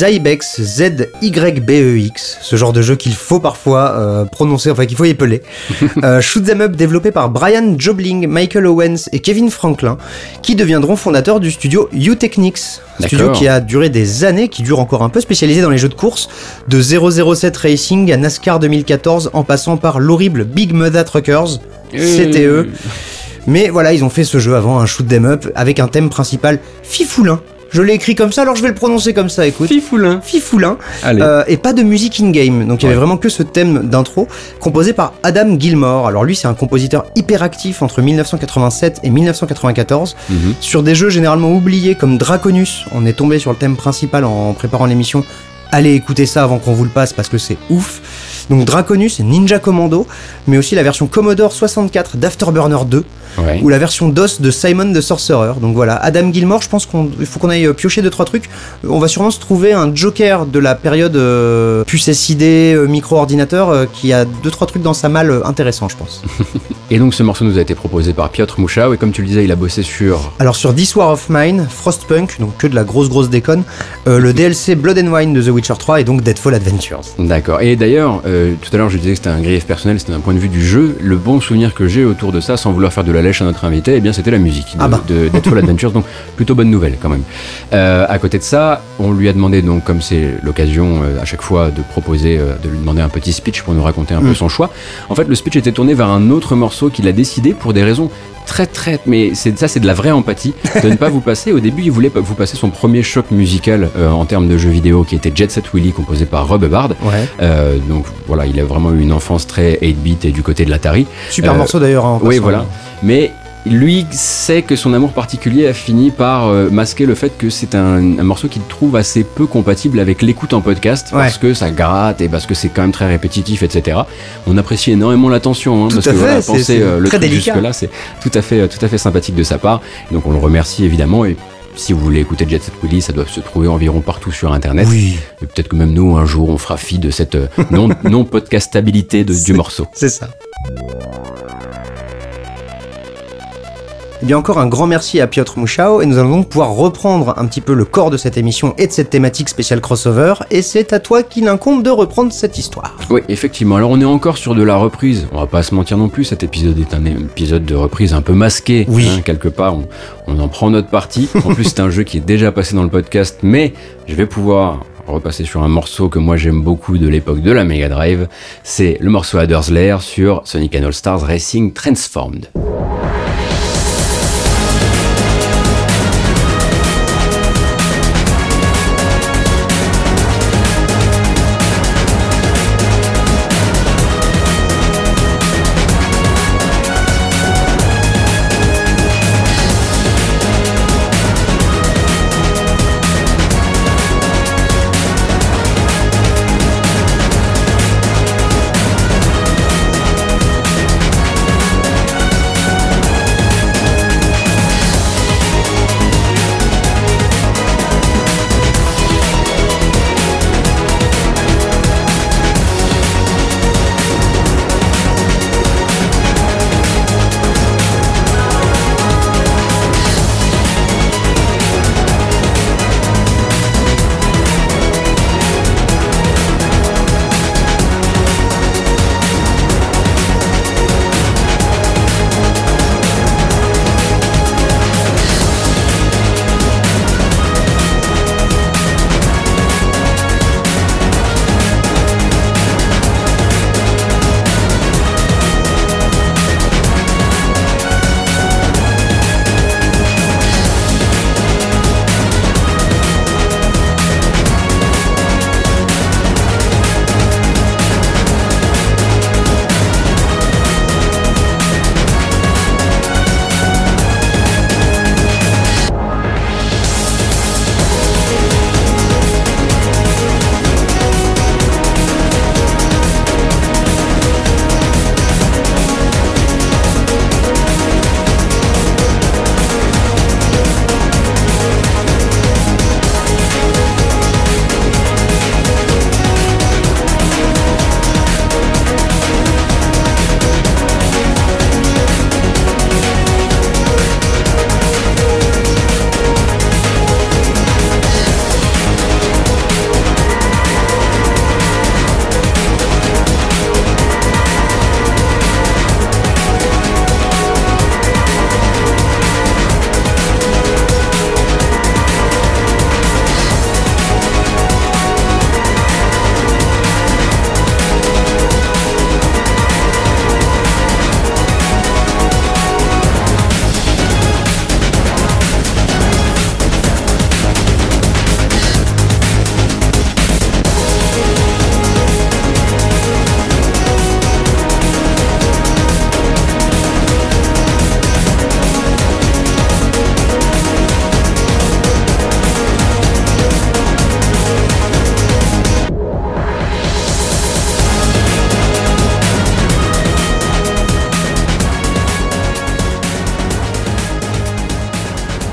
Zybex, Z-Y-B-E-X, ce genre de jeu qu'il faut parfois euh, prononcer, enfin qu'il faut épeler. euh, Shoot 'em Up développé par Brian Jobling, Michael Owens et Kevin Franklin, qui deviendront fondateurs du studio U-Technics. Studio qui a duré des années, qui dure encore un peu, spécialisé dans les jeux de course, de 007 Racing à NASCAR 2014, en passant par l'horrible Big Mother Truckers, CTE. Mais voilà, ils ont fait ce jeu avant, un shoot 'em up, avec un thème principal fifoulin. Je l'ai écrit comme ça, alors je vais le prononcer comme ça, écoute. Fifoulin. Fifoulin. Allez. Euh, et pas de musique in-game. Donc il y avait Ouais. vraiment que ce thème d'intro, composé par Adam Gilmore. Alors lui, c'est un compositeur hyper actif entre 1987 et 1994. Mhm. Sur des jeux généralement oubliés comme Draconus, on est tombé sur le thème principal en préparant l'émission. Allez écouter ça avant qu'on vous le passe parce que c'est ouf. Donc Draconus et Ninja Commando, mais aussi la version Commodore 64 d'Afterburner 2 Ouais. ou la version DOS de Simon the Sorcerer. Donc voilà, Adam Gilmore, je pense qu'il faut qu'on aille euh, piocher deux trois trucs. Euh, On va sûrement se trouver un Joker de la période euh, puce SID, euh, micro-ordinateur, euh, qui a deux trois trucs dans sa malle intéressants, je pense. Et donc ce morceau nous a été proposé par Piotr Mouchao et comme tu le disais, il a bossé sur Alors sur This War of Mine, Frostpunk, donc que de la grosse grosse déconne, le DLC Blood and Wine de The Witcher 3 et donc Deadfall Adventures. D'accord. Et d'ailleurs, tout à l'heure je disais que c'était un grief personnel, c'était d'un point de vue du jeu. Le bon souvenir que j'ai autour de ça, sans vouloir faire de la à notre invité, eh bien c'était la musique de, Ah bah. de Adventures. Donc plutôt bonne nouvelle quand même. Euh, à côté de ça, on lui a demandé donc, comme c'est l'occasion euh, à chaque fois de proposer, euh, de lui demander un petit speech pour nous raconter un peu Mm. son choix. En fait, le speech était tourné vers un autre morceau qu'il a décidé pour des raisons très très mais c'est ça c'est de la vraie empathie de ne pas vous passer au début il voulait vous passer son premier choc musical euh, en termes de jeux vidéo qui était Jet Set Willy composé par Rob Bard Ouais. euh, donc voilà, il a vraiment eu une enfance très 8-bit et du côté de l'Atari. Super Euh, morceau d'ailleurs. hein, en Oui, voilà. Mais lui sait que son amour particulier a fini par euh, masquer le fait que c'est un, un morceau qu'il trouve assez peu compatible avec l'écoute en podcast parce que ça gratte et parce que c'est quand même très répétitif, etc. On apprécie énormément l'attention hein, parce à que fait, voilà, penser euh, le très truc délicat. jusque-là, c'est tout à fait, tout à fait sympathique de sa part. Donc on le remercie évidemment et si vous voulez écouter Jet Set Willy, ça doit se trouver environ partout sur Internet. Oui, Et peut-être que même nous, un jour, on fera fi de cette euh, non- non-podcastabilité de- du morceau. c'est ça. Eh bien encore un grand merci à Piotr Mouchao et nous allons donc pouvoir reprendre un petit peu le corps de cette émission et de cette thématique spéciale crossover et c'est à toi qu'il incombe de reprendre cette histoire. Oui, effectivement. Alors, on est encore sur de la reprise. On va pas se mentir non plus. Cet épisode est un épisode de reprise un peu masqué. Oui. hein, quelque part, on, on en prend notre parti. En plus, c'est un jeu qui est déjà passé dans le podcast, mais je vais pouvoir repasser sur un morceau que moi j'aime beaucoup de l'époque de la Mega Drive. C'est le morceau Adder's Lair sur Sonic and All Stars Racing Transformed.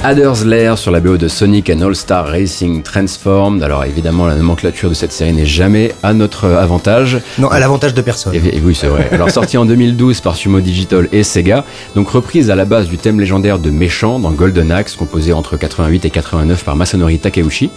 Adder's Lair sur la BO de Sonic and All-Star Racing Transformed. Alors évidemment, la nomenclature de cette série n'est jamais à notre avantage. Non, à l'avantage de personne. Et, et oui, c'est vrai. Alors sorti en 2012 par Sumo Digital et Sega, donc reprise à la base du thème légendaire de Méchant dans Golden Axe, composé entre 88 et 89 par Masanori Takeuchi.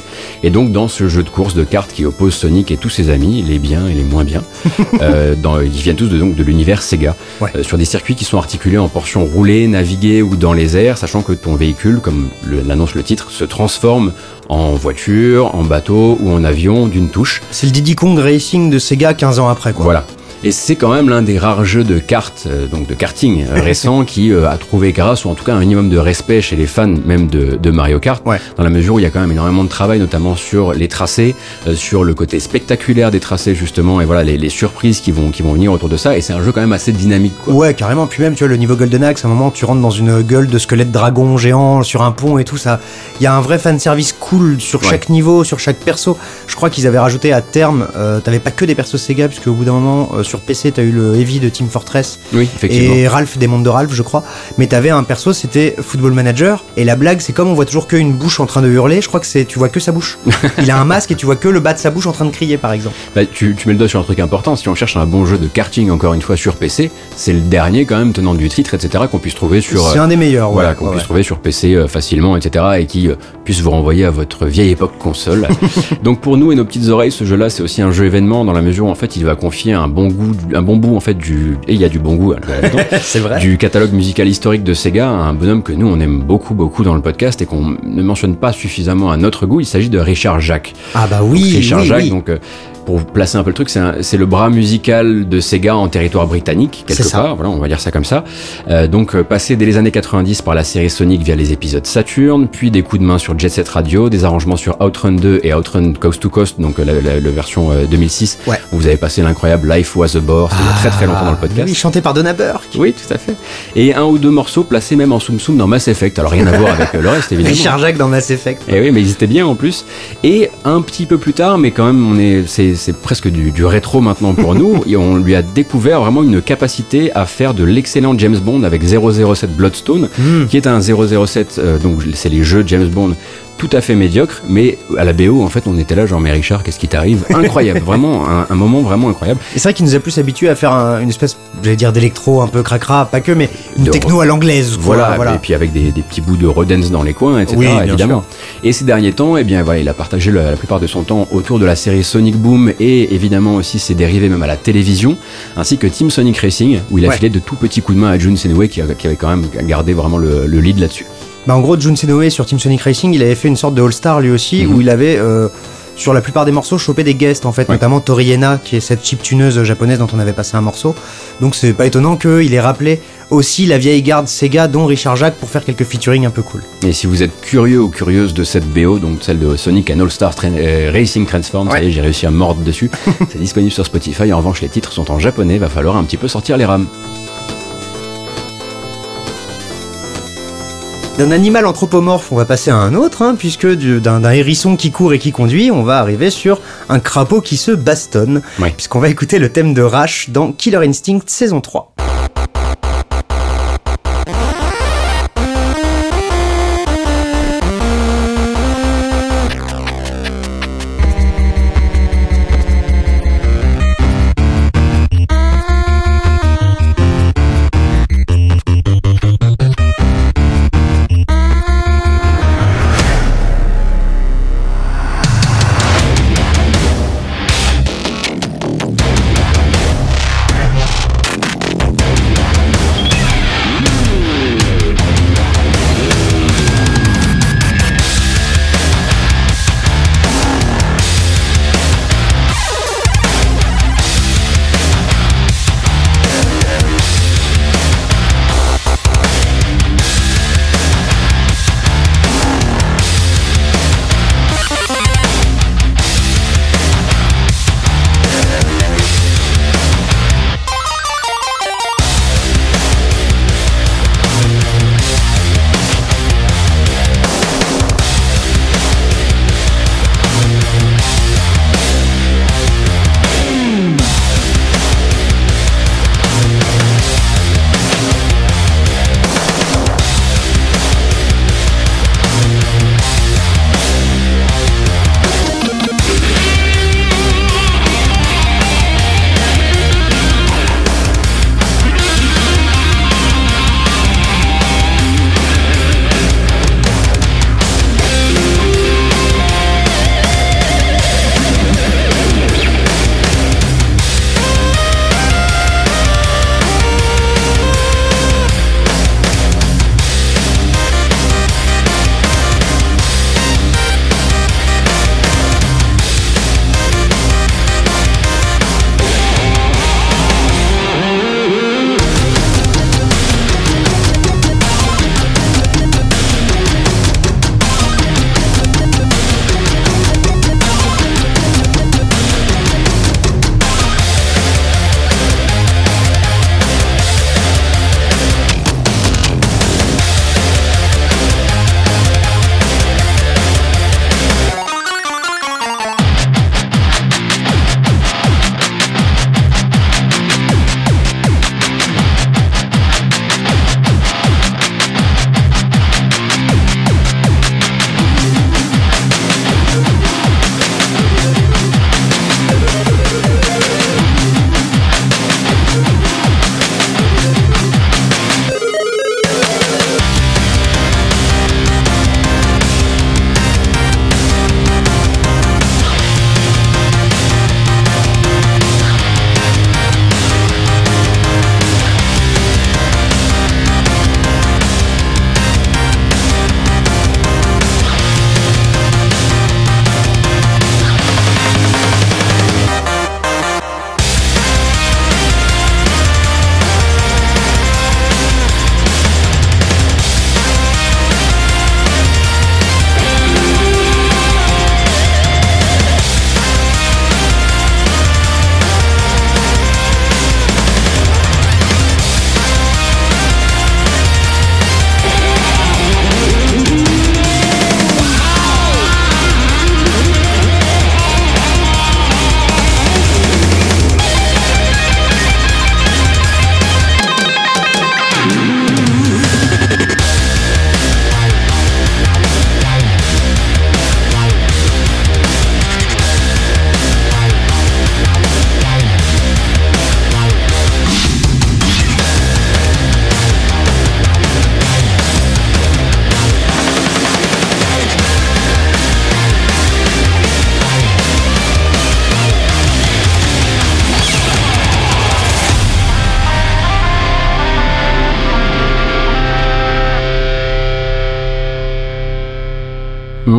Et donc dans ce jeu de course de cartes qui oppose Sonic et tous ses amis, les biens et les moins bien, euh, dans, ils viennent tous de, donc, de l'univers Sega, Ouais. euh, sur des circuits qui sont articulés en portions roulées, naviguées ou dans les airs, sachant que ton véhicule, comme le- l'annonce le titre, se transforme en voiture, en bateau ou en avion d'une touche. C'est le Diddy Kong Racing de Sega 15 ans après, quoi. Voilà. Et c'est quand même l'un des rares jeux de cartes, euh, donc de karting euh, récents, qui euh, a trouvé grâce, ou en tout cas un minimum de respect chez les fans même de, de Mario Kart, Ouais. dans la mesure où il y a quand même énormément de travail, notamment sur les tracés, sur le côté spectaculaire des tracés justement, et voilà les, les surprises qui vont, qui vont venir autour de ça. Et c'est un jeu quand même assez dynamique. Quoi. Ouais, carrément. Puis même, tu vois, le niveau Golden Axe, à un moment, tu rentres dans une gueule de squelette dragon géant sur un pont et tout ça. Il y a un vrai fan service cool sur Ouais. chaque niveau, sur chaque perso. Je crois qu'ils avaient rajouté à terme, t'avais pas que des persos Sega, puisque au bout d'un moment, sur PC, t'as eu le Heavy de Team Fortress Oui, effectivement. et Ralph des mondes de Ralph, je crois. Mais t'avais un perso, c'était Football Manager. Et la blague, c'est comme on voit toujours qu'une bouche en train de hurler, je crois que c'est, tu vois que sa bouche. Il a un masque et tu vois que le bas de sa bouche en train de crier, par exemple. Bah, tu, tu mets le doigt sur un truc important. Si on cherche un bon jeu de karting, encore une fois, sur PC, c'est le dernier quand même tenant du titre, etc., qu'on puisse trouver sur. C'est euh, un des meilleurs, ouais. Voilà, qu'on Ouais, puisse trouver sur PC euh, facilement, etc. et qui euh, puisse vous renvoyer à votre vieille époque console. Donc pour nous et nos petites oreilles, ce jeu-là, c'est aussi un jeu événement dans la mesure où en fait il va confier un bon goût, un bon bout en fait du et il y a du bon goût hein, C'est vrai. du catalogue musical historique de Sega, un bonhomme que nous on aime beaucoup beaucoup dans le podcast et qu'on ne mentionne pas suffisamment à notre goût. Il s'agit de Richard Jacques. Ah bah oui, Richard oui, Jacques, oui. donc euh, pour placer un peu le truc, c'est le bras musical de Sega en territoire britannique, quelque ça. part, voilà, on va dire ça comme ça. Euh, donc euh, passé dès les années 90 par la série Sonic via les épisodes Saturn, puis des coups de main sur Jet Set Radio, des arrangements sur Outrun 2 et Outrun Coast to Coast, donc euh, la, la- la version euh, 2006, Ouais. où vous avez passé l'incroyable Life Was a Bore, c'était il y a très très longtemps dans le Ah, podcast. Oui, chanté par Donna Burke. Oui, tout à fait. Et un ou deux morceaux placés même en Soum Soum dans Mass Effect. Alors rien à voir avec euh, le reste, évidemment. Richard Jacques dans Mass Effect. Et oui, mais ils étaient bien en plus. Et un petit peu plus tard, mais quand même, on est, c'est, c'est presque du, du rétro maintenant pour nous. et on lui a découvert vraiment une capacité à faire de l'excellent James Bond avec 007 Bloodstone, Hmm. qui est un 007. euh, donc c'est les jeux James Bond tout à fait médiocres, mais à la BO, en fait, on était là, genre, mais Richard, qu'est-ce qui t'arrive Incroyable, vraiment, un, un moment vraiment incroyable. Et c'est vrai qu'il nous a plus habitués à faire un- une espèce, j'allais dire d'électro un peu cracra, pas que, mais une De- techno à l'anglaise. Voilà, voilà. et puis avec des, des petits bouts de Rodens dans les coins, etc. Oui, évidemment. Et ces derniers temps, eh bien, voilà, il a partagé la, la plupart de son temps autour de la série Sonic Boom et évidemment aussi ses dérivés même à la télévision, ainsi que Team Sonic Racing, où il a Ouais. filé de tout petits coups de main à Jun Senue qui, a- qui avait quand même gardé vraiment le, le lead là-dessus. Bah, en gros, Jun Senoue sur Team Sonic Racing, il avait fait une sorte de All-Star lui aussi, Mhm. où il avait, euh, sur la plupart des morceaux, chopé des guests en fait, Ouais. notamment Toriena, qui est cette chiptuneuse japonaise dont on avait passé un morceau. Donc c'est pas étonnant qu'il ait rappelé aussi la vieille garde Sega, dont Richard Jacques, pour faire quelques featuring un peu cool. Et si vous êtes curieux ou curieuse de cette BO, donc celle de Sonic and All Star Train- euh, Racing Transform, ça y est, j'ai réussi à mordre dessus. C'est disponible sur Spotify. En revanche, les titres sont en japonais. Va falloir un petit peu sortir les rames. D'un animal anthropomorphe, on va passer à un autre, hein, puisque du- d'un d'un hérisson qui court et qui conduit, on va arriver sur un crapaud qui se bastonne, Ouais. puisqu'on va écouter le thème de Rash dans Killer Instinct saison 3.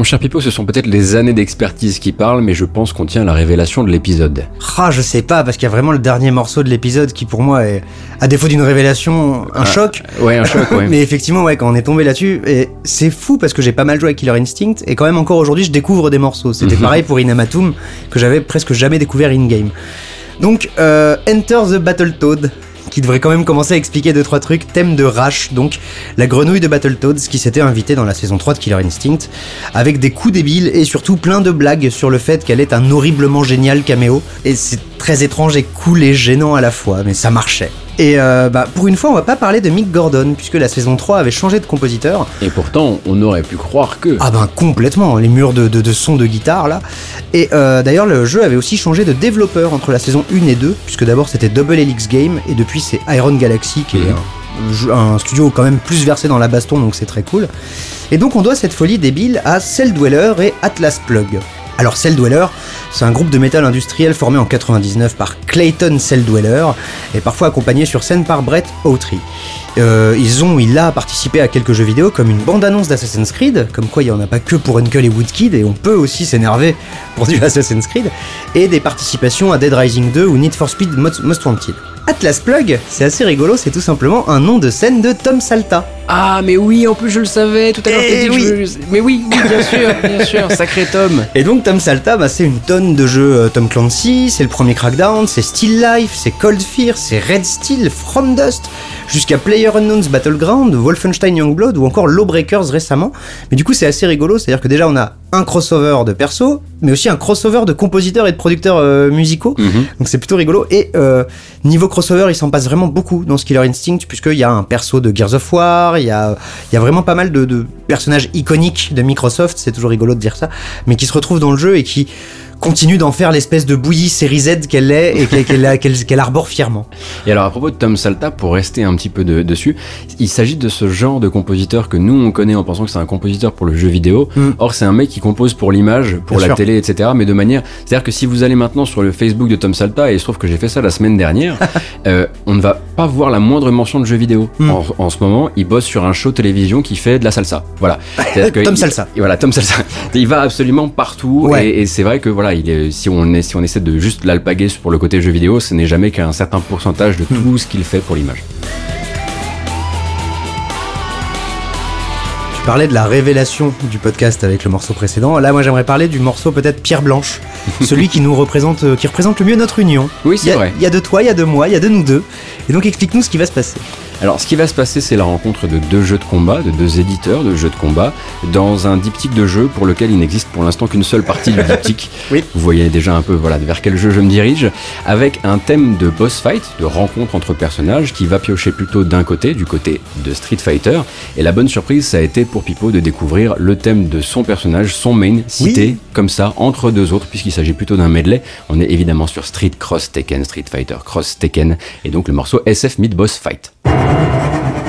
Mon cher Pipo, ce sont peut-être les années d'expertise qui parlent, mais je pense qu'on tient à la révélation de l'épisode. Ah, je sais pas, parce qu'il y a vraiment le dernier morceau de l'épisode qui pour moi est, à défaut d'une révélation, un choc. Ouais, un choc, ouais. Mais effectivement, ouais, quand on est tombé là-dessus, et c'est fou parce que j'ai pas mal joué à Killer Instinct, et quand même encore aujourd'hui, je découvre des morceaux. C'était Mhm. pareil pour Inamatum, que j'avais presque jamais découvert in-game. Donc, euh, Enter the Battletoad, qui devrait quand même commencer à expliquer deux trois trucs. Thème de Rash, donc la grenouille de Battletoads qui s'était invitée dans la saison 3 de Killer Instinct, avec des coups débiles et surtout plein de blagues sur le fait qu'elle est un horriblement génial caméo. Et c'est très étrange et cool et gênant à la fois, mais ça marchait. Et euh, bah, pour une fois, on va pas parler de Mick Gordon, puisque la saison 3 avait changé de compositeur. Et pourtant, on aurait pu croire que. Ah ben complètement, les murs de, de, de son de guitare là. Et euh, d'ailleurs le jeu avait aussi changé de développeur entre la saison 1 et 2, puisque d'abord c'était Double Helix Game, et depuis c'est Iron Galaxy, qui est un studio quand même plus versé dans la baston, donc c'est très cool. Et donc on doit cette folie débile à Cell Dweller et Atlas Plug. Alors Cell Dweller, c'est un groupe de métal industriel formé en 99 par Clayton Cell Dweller et parfois accompagné sur scène par Brett Autry. Euh, ils ont, il a participé à quelques jeux vidéo comme une bande-annonce d'Assassin's Creed, comme quoi il n'y en a pas que pour Uncle et Woodkid et on peut aussi s'énerver pour du Assassin's Creed, et des participations à Dead Rising 2 ou Need for Speed Most Most Wanted. Atlas Plug, c'est assez rigolo, c'est tout simplement un nom de scène de Tom Salta. Ah, mais oui, en plus je le savais tout à l'heure. Eh t'as dit que oui. je- Mais oui, oui, bien sûr, bien sûr, sacré Tom. Et donc Tom Salta, bah, c'est une tonne de jeux euh, Tom Clancy, c'est le premier Crackdown, c'est Still Life, c'est Cold Fear, c'est Red Steel, From Dust, jusqu'à PlayerUnknown's Battleground, Wolfenstein Youngblood ou encore Lawbreakers récemment. Mais du coup c'est assez rigolo, c'est-à-dire que déjà on a un crossover de persos, mais aussi un crossover de compositeurs et de producteurs euh, musicaux. Mhm. Donc c'est plutôt rigolo. Et euh, niveau crossover, il s'en passe vraiment beaucoup dans Killer Instinct, puisqu'il y a un perso de Gears of War, il y a, il y a vraiment pas mal de, de personnages iconiques de Microsoft, c'est toujours rigolo de dire ça, mais qui se retrouvent dans le jeu et qui continuent d'en faire l'espèce de bouillie série Z qu'elle est et qu'elle qu'elle a- qu'elle- qu'elle arbore fièrement. Et alors à propos de Tom Salta, pour rester un petit peu de- dessus, il s'agit de ce genre de compositeur que nous on connaît en pensant que c'est un compositeur pour le jeu vidéo. Mm. Or c'est un mec qui compose pour l'image, pour Bien la sûr. télé, etc. Mais de manière, c'est-à-dire que si vous allez maintenant sur le Facebook de Tom Salta, et il se trouve que j'ai fait ça la semaine dernière, euh, on ne va pas voir la moindre mention de jeu vidéo. Mm. En, en ce moment, il bosse sur un show télévision qui fait de la salsa. Voilà. Que Tom il- Salsa. voilà, Tom Salsa. Il va absolument partout Ouais. et, et c'est vrai que voilà, il est, si on est, si on essaie de juste l'alpaguer pour le côté jeu vidéo, ce n'est jamais qu'un certain pourcentage de tout ce qu'il fait pour l'image. Tu parlais de la révélation du podcast avec le morceau précédent. Là, moi, j'aimerais parler du morceau peut-être Pierre Blanche, celui qui nous représente, euh, qui représente le mieux notre union. Oui, c'est vrai. Il y a de toi, il y a de moi, il y a de nous deux. Et donc, explique-nous ce qui va se passer. Alors, ce qui va se passer, c'est la rencontre de deux jeux de combat, de deux éditeurs de jeux de combat, dans un diptyque de jeu pour lequel il n'existe pour l'instant qu'une seule partie du diptyque. Oui. Vous voyez déjà un peu voilà vers quel jeu je me dirige, avec un thème de boss fight, de rencontre entre personnages, qui va piocher plutôt d'un côté, du côté de Street Fighter. Et la bonne surprise, ça a été pour Pipo de découvrir le thème de son personnage, son main, cité Oui. comme ça entre deux autres, puisqu'il s'agit plutôt d'un medley. On est évidemment sur Street Cross Tekken, Street Fighter Cross Tekken, et donc le morceau SF Mid Boss Fight. thank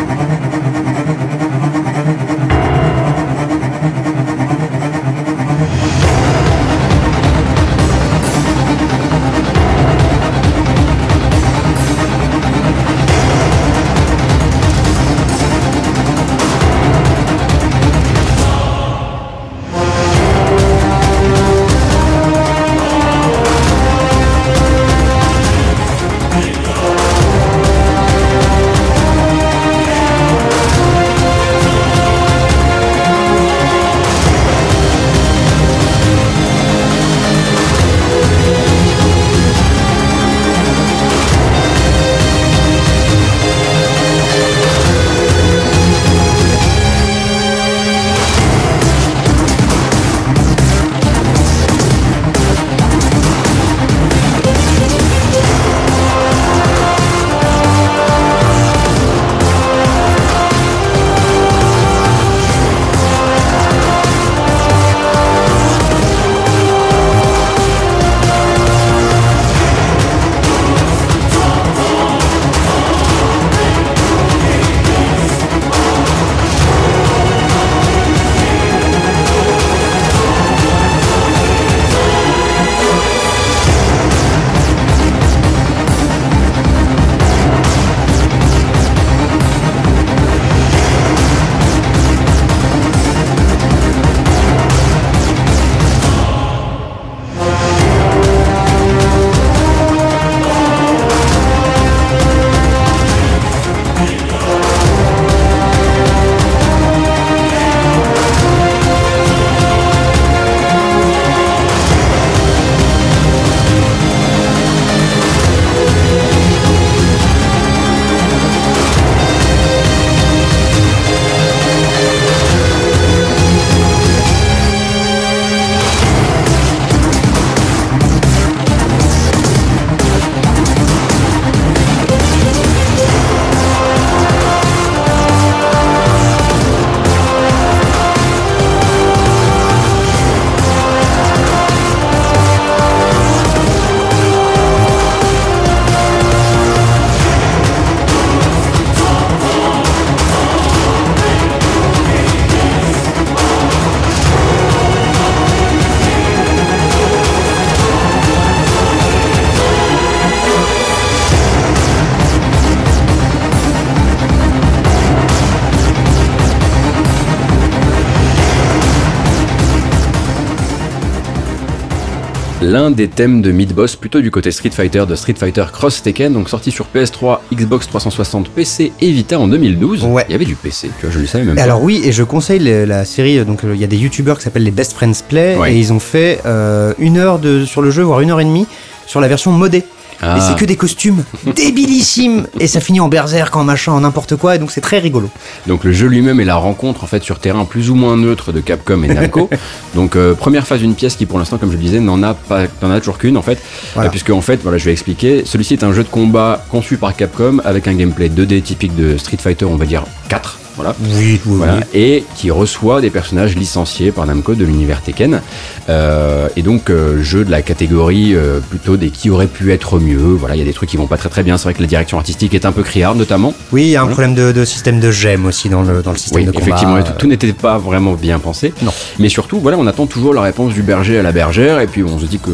l'un des thèmes de Mid-Boss plutôt du côté Street Fighter de Street Fighter Cross Tekken, donc sorti sur PS3, Xbox 360, PC et Vita en 2012. Ouais. Il y avait du PC, tu vois, je le savais même pas. Alors oui, et je conseille le- la série. Donc euh, il y a des youtubeurs qui s'appellent les Best Friends Play Ouais. et ils ont fait euh, une heure de sur le jeu, voire une heure et demie sur la version modée. Ah. Et c'est que des costumes débilissimes et ça finit en berserk, en machin, en n'importe quoi. Et donc c'est très rigolo. Donc le jeu lui-même est la rencontre en fait sur terrain plus ou moins neutre de Capcom et Namco. Donc euh, première phase d'une pièce qui pour l'instant comme je le disais n'en a pas n'en a toujours qu'une en fait Voilà. Euh, puisque en fait voilà je vais expliquer celui-ci est un jeu de combat conçu par Capcom avec un gameplay 2D typique de Street Fighter on va dire 4 voilà. Oui, oui, Voilà, et qui reçoit des personnages licenciés par Namco de l'univers Tekken. Euh, et donc, euh, jeu de la catégorie euh, plutôt des qui auraient pu être mieux. Voilà, il y a des trucs qui vont pas très très bien. C'est vrai que la direction artistique est un peu criarde, notamment. Oui, il y a un Voilà. problème de, de système de gemme aussi dans le, dans le système Oui, de combat. effectivement, tout, tout n'était pas vraiment bien pensé. Non. Mais surtout, voilà, on attend toujours la réponse du berger à la bergère. Et puis, on se dit que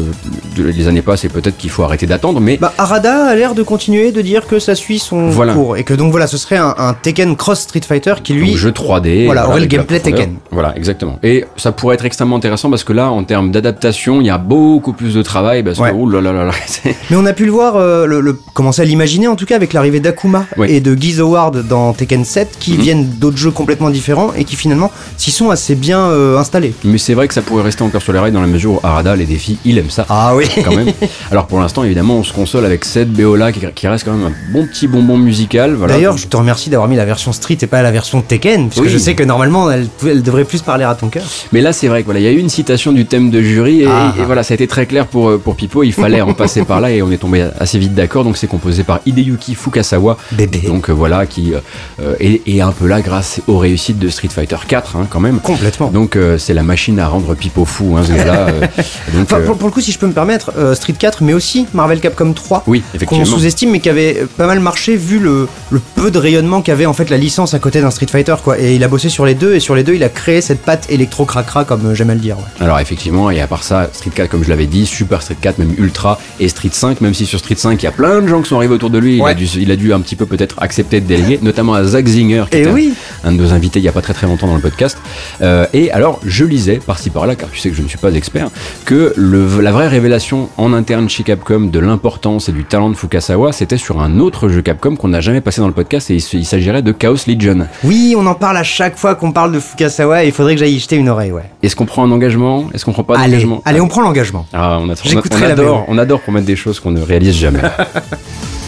les années passent et peut-être qu'il faut arrêter d'attendre. Mais Bah, Arada a l'air de continuer de dire que ça suit son Voilà. cours et que donc voilà, ce serait un, un Tekken Cross Street Fighter qui lui Donc, jeu 3D. Voilà, aurait le gameplay. Tekken. Voilà, exactement. Et ça pourrait être extrêmement intéressant parce que là, en termes d'adaptation, il y a beaucoup plus de travail. Parce Ouais. que, là là là Mais on a pu le voir, euh, le, le- commencer à l'imaginer en tout cas avec l'arrivée d'Akuma Oui. et de Giz Howard dans Tekken 7 qui Mhm. viennent d'autres jeux complètement différents et qui finalement s'y sont assez bien euh, installés. Mais c'est vrai que ça pourrait rester encore sur les rails dans la mesure où Arada, les défis, il aime ça. Ah oui Quand même. Alors pour l'instant, évidemment, on se console avec cette Beola qui, qui reste quand même un bon petit bonbon musical. Voilà. D'ailleurs, je te remercie d'avoir mis la version Street et pas la version Tekken, parce Oui. que je sais que normalement elle, elle devrait plus parler à ton cœur. Mais là, c'est vrai que voilà, il y a eu une citation du thème de jury et, Ah. et voilà, ça a été très clair pour, pour Pipo. Il fallait en passer par là et on est tombé assez vite d'accord. Donc c'est composé par Hideyuki Fukasawa. Bébé. Donc euh, voilà, qui euh, est, est un peu là grâce aux réussites de Street Fighter 4 hein, quand même. Complètement. Donc euh, c'est la machine à rendre Pipo fou, hein, ce euh, donc, Enfin, pour, pour le coup, si je peux me permettre, euh, Street 4, mais aussi Marvel Capcom 3. oui, qu'on sous-estime mais qui avait euh, pas mal marché vu le, le peu de rayonnement qu'avait en fait la licence à côté d'un Street Fighter quoi et il a bossé sur les deux et sur les deux il a créé cette patte électro cracra comme euh, j'aime à le dire ouais. Alors effectivement, et à part ça, Street 4, comme je l'avais dit, Super Street 4, même Ultra et Street 5, même si sur Street 5, il y a plein de gens qui sont arrivés autour de lui, il, a, dû, il a dû un petit peu peut-être accepter de déléguer, notamment à Zach Zinger, qui Et était oui. un de nos invités il y a pas très très longtemps dans le podcast. Euh, et alors, je lisais par-ci par-là, car tu sais que je ne suis pas expert, que le, la vraie révélation en interne chez Capcom de l'importance et du talent de Fukasawa, c'était sur un autre jeu Capcom qu'on n'a jamais passé dans le podcast, et il, s'agirait de Chaos Legion. Oui, on en parle à chaque fois qu'on parle de Fukasawa et il faudrait que j'aille y jeter une oreille ouais. Est-ce qu'on prend un engagement? Est-ce qu'on prend pas allez, d'engagement? allez, on prend l'engagement. Ah, on, a- on, a- on adore, on adore promettre des choses qu'on ne réalise jamais.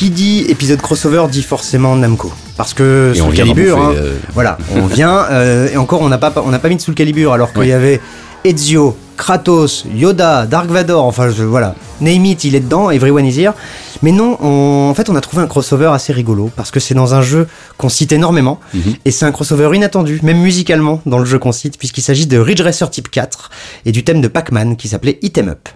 Qui dit épisode crossover dit forcément Namco parce que Soul Calibur bouffer, hein, euh. voilà, on vient euh, et encore on n'a pas on pas mis de Soul Calibur alors qu'il Ouais. y avait Ezio, Kratos, Yoda, Dark Vador, enfin je, voilà, name it, il est dedans, everyone is here. Mais non, on- en fait on a trouvé un crossover assez rigolo parce que c'est dans un jeu qu'on cite énormément Mhm. et c'est un crossover inattendu, même musicalement dans le jeu qu'on cite puisqu'il s'agit de Ridge Racer Type 4 et du thème de Pac-Man qui s'appelait Item Up.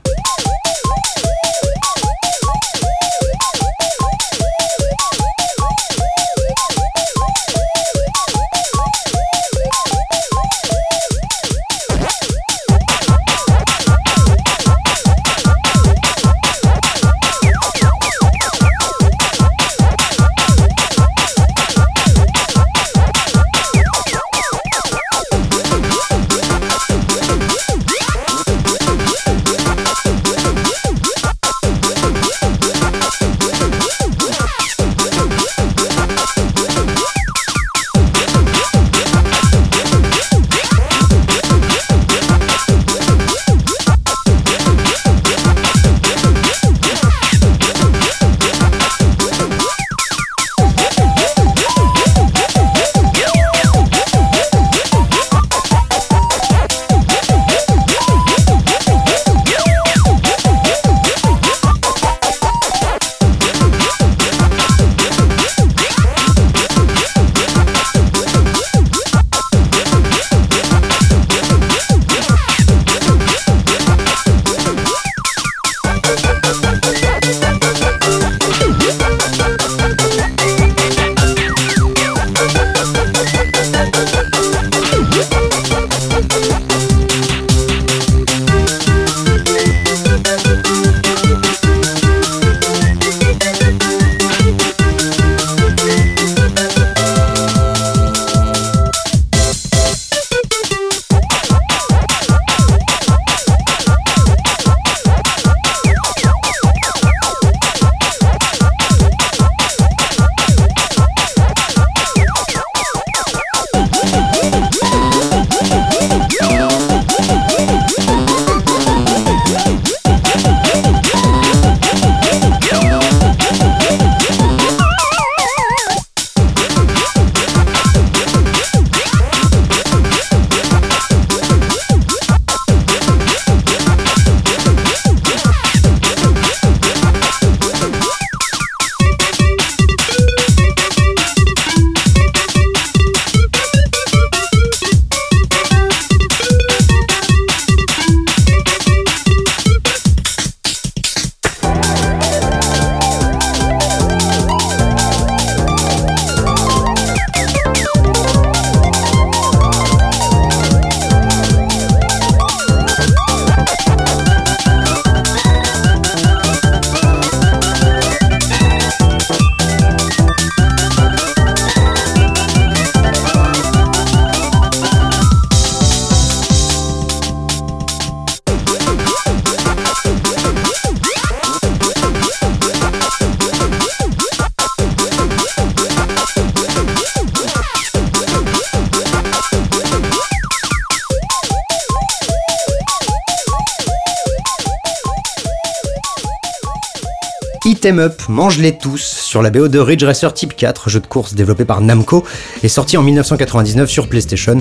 Mange-les tous, sur la BO de Ridge Racer Type 4, jeu de course développé par Namco, et sorti en 1999 sur PlayStation.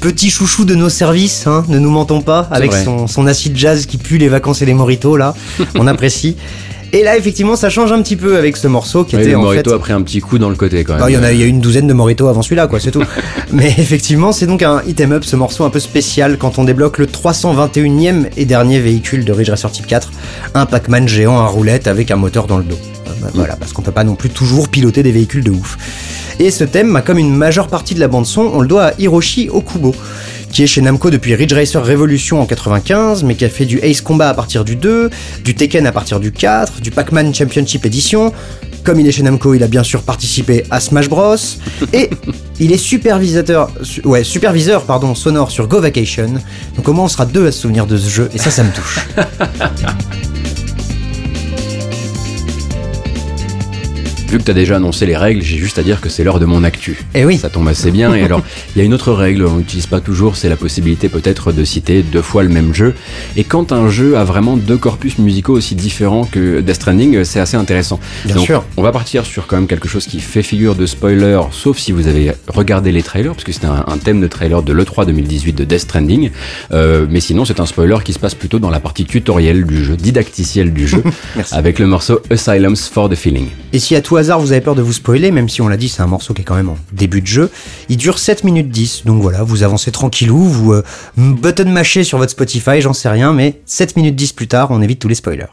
Petit chouchou de nos services, hein, ne nous mentons pas, avec son, son acide jazz qui pue les vacances et les moritos là, on apprécie. Et là, effectivement, ça change un petit peu avec ce morceau qui était le en Morito fait... a pris un petit coup dans le côté quand même. Non, il y y a une douzaine de Morito avant celui-là, quoi, c'est tout. Mais effectivement, c'est donc un hit 'em up, ce morceau un peu spécial quand on débloque le 321e et dernier véhicule de Ridge Racer Type 4, un Pac-Man géant à roulette avec un moteur dans le dos. Bah, Voilà, parce qu'on peut pas non plus toujours piloter des véhicules de ouf. Et ce thème, comme une majeure partie de la bande son, on le doit à Hiroshi Okubo, qui est chez Namco depuis Ridge Racer Revolution en 95, mais qui a fait du Ace Combat à partir du 2, du Tekken à partir du 4, du Pac-Man Championship Edition. Comme il est chez Namco, il a bien sûr participé à Smash Bros. Et il est supervisateur, su- ouais, superviseur pardon, sonore sur Go Vacation. Donc au moins on sera deux à se souvenir de ce jeu, et ça, ça me touche. Vu que tu as déjà annoncé les règles, j'ai juste à dire que c'est l'heure de mon actu. Eh oui. Ça tombe assez bien. Et alors, il y a une autre règle, on n'utilise pas toujours, c'est la possibilité peut-être de citer deux fois le même jeu. Et quand un jeu a vraiment deux corpus musicaux aussi différents que Death Stranding, c'est assez intéressant. Bien Donc, sûr. On va partir sur quand même quelque chose qui fait figure de spoiler, sauf si vous avez regardé les trailers, parce que c'est un, un thème de trailer de l'E3 2018 de Death Stranding. Euh, mais sinon, c'est un spoiler qui se passe plutôt dans la partie tutoriel du jeu, didacticielle du jeu, Merci. avec le morceau Asylums for the Feeling. Et si à hasard vous avez peur de vous spoiler, même si on l'a dit, c'est un morceau qui est quand même en début de jeu, il dure 7 minutes 10. Donc voilà, vous avancez tranquillou, vous euh, button mâchez sur votre Spotify, j'en sais rien, mais 7 minutes 10 plus tard, on évite tous les spoilers.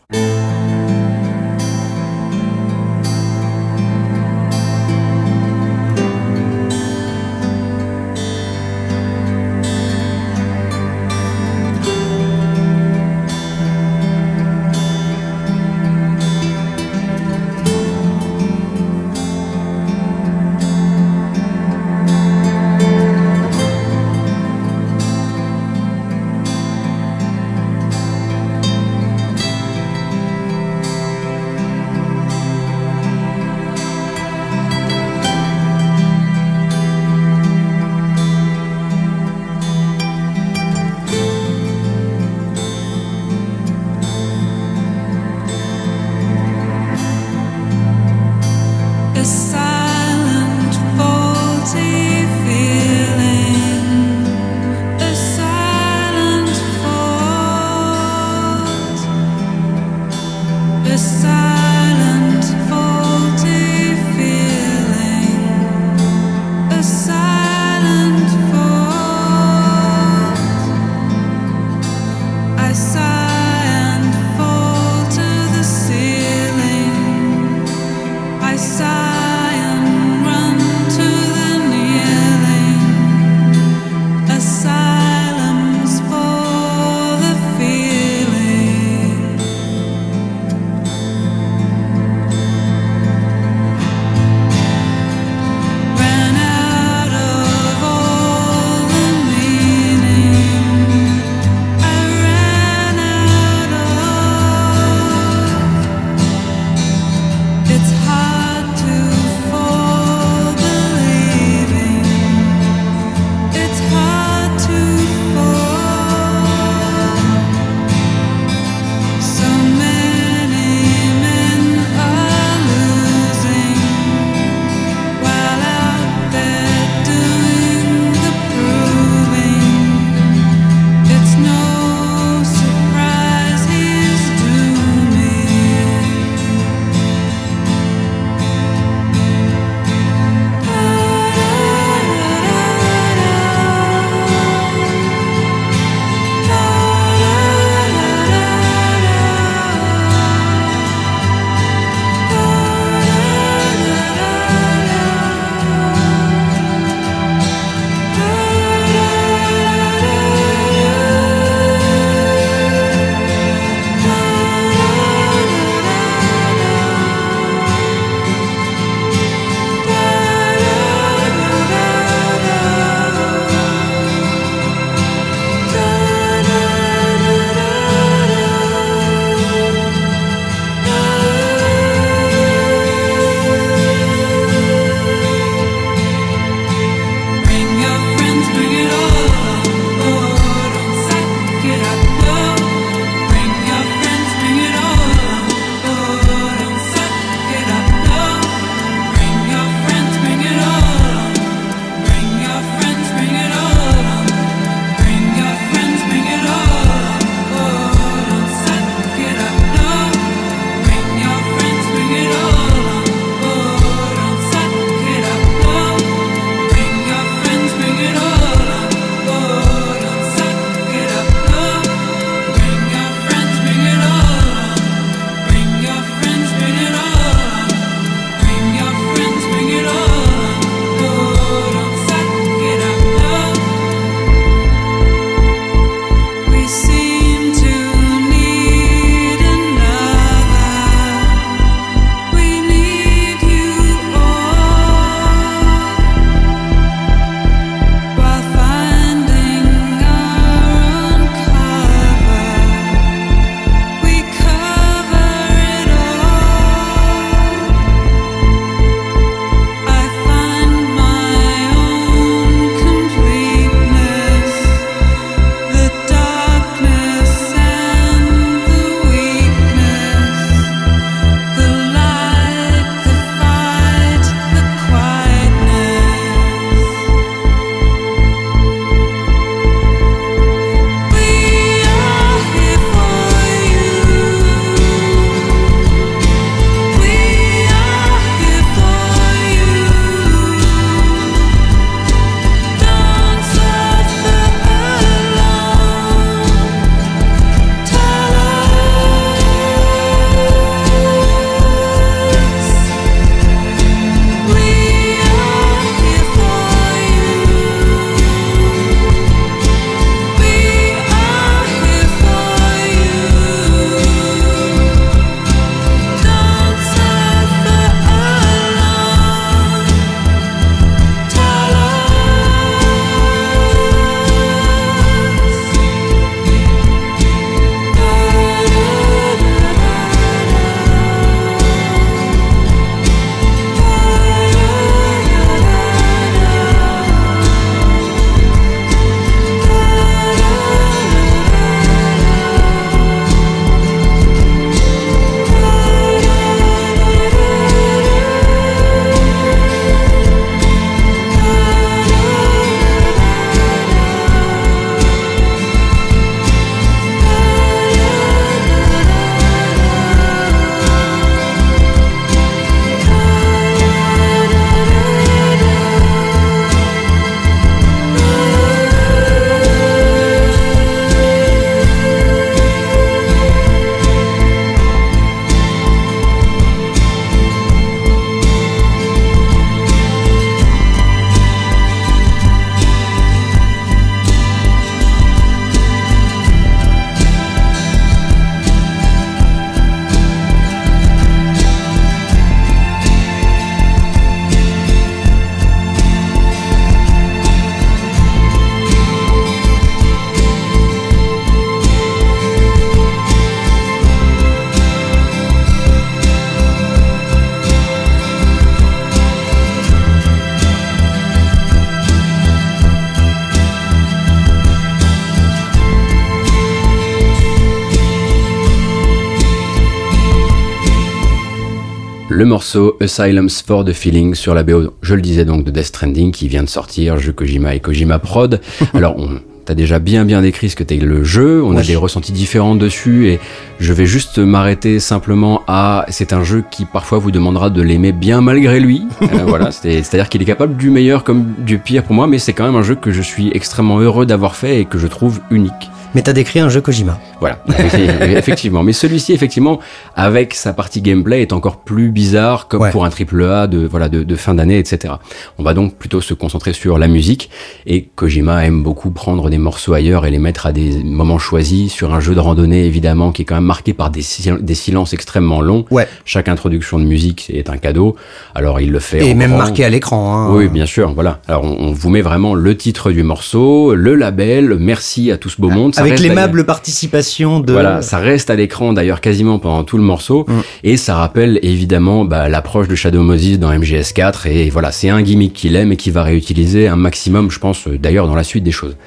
Morceau Asylums for the Feeling sur la BO, je le disais donc de Death Stranding qui vient de sortir, jeu Kojima et Kojima Prod. Alors on T'as déjà bien bien décrit ce que t'es le jeu, on a des ressentis différents dessus et je vais juste m'arrêter simplement à c'est un jeu qui parfois vous demandera de l'aimer bien malgré lui. Euh, voilà, c'est- c'est-à-dire qu'il est capable du meilleur comme du pire pour moi, mais c'est quand même un jeu que je suis extrêmement heureux d'avoir fait et que je trouve unique. Mais t'as décrit un jeu Kojima. Voilà, effectivement. Mais celui-ci, effectivement, avec sa partie gameplay, est encore plus bizarre, comme Ouais. pour un triple A de voilà de, de fin d'année, etc. On va donc plutôt se concentrer sur la musique. Et Kojima aime beaucoup prendre des morceaux ailleurs et les mettre à des moments choisis sur un jeu de randonnée, évidemment, qui est quand même marqué par des, sil- des silences extrêmement longs. Ouais. Chaque introduction de musique est un cadeau. Alors il le fait. Et en même grand. marqué à l'écran. Hein. Oui, bien sûr, voilà. Alors on, on vous met vraiment le titre du morceau, le label, merci à tout ce beau monde. Ça Avec l'aimable participation de. voilà, ça reste à l'écran d'ailleurs quasiment pendant tout le morceau Mm. et ça rappelle évidemment bah, l'approche de Shadow Moses dans MGS4 et voilà, c'est un gimmick qu'il aime et qu'il va réutiliser un maximum, je pense, euh, d'ailleurs dans la suite des choses.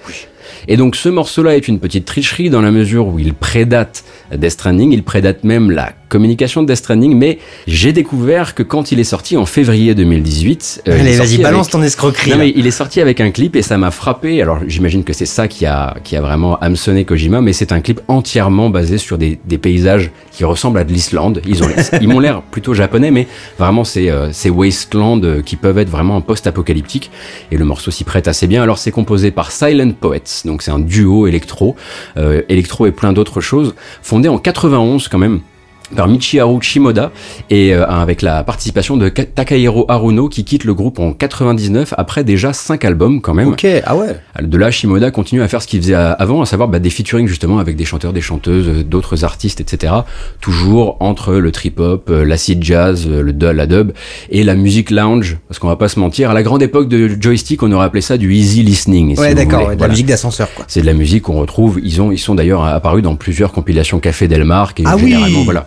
Et donc ce morceau-là est une petite tricherie dans la mesure où il prédate Death Stranding, il prédate même la communication de Death Stranding, mais j'ai découvert que quand il est sorti en février 2018, euh, il est Allez, sorti vas-y, balance avec- ton escroquerie. non mais il est sorti avec un clip et ça m'a frappé. Alors j'imagine que c'est ça qui a, qui a vraiment hameçonné Kojima, mais c'est un clip entièrement basé sur des, des paysages qui ressemblent à de l'Islande. Ils ont, ils m'ont l'air plutôt japonais, mais vraiment c'est euh, ces wastelands euh, qui peuvent être vraiment post-apocalyptiques. Et le morceau s'y prête assez bien. Alors c'est composé par Silent Poets, donc c'est un duo électro, euh, électro et plein d'autres choses, fondé en 91 quand même par Michiharu Shimoda et euh, avec la participation de Ka- Takahiro Haruno qui quitte le groupe en 99 après déjà 5 albums quand même. Ok, ah ouais. De là, Shimoda continue à faire ce qu'il faisait avant, à savoir bah, des featuring justement avec des chanteurs, des chanteuses, euh, d'autres artistes, etc. Toujours entre le trip-hop, euh, l'acid jazz, euh, le du- la dub et la musique lounge, parce qu'on va pas se mentir, à la grande époque de Joystick, on aurait appelé ça du easy listening. si Ouais, vous d'accord, ouais, de la musique d'ascenseur, quoi. C'est de la musique qu'on retrouve. Ils ont, ils sont d'ailleurs apparus dans plusieurs compilations Café Del Mar. Et Ah oui généralement, voilà.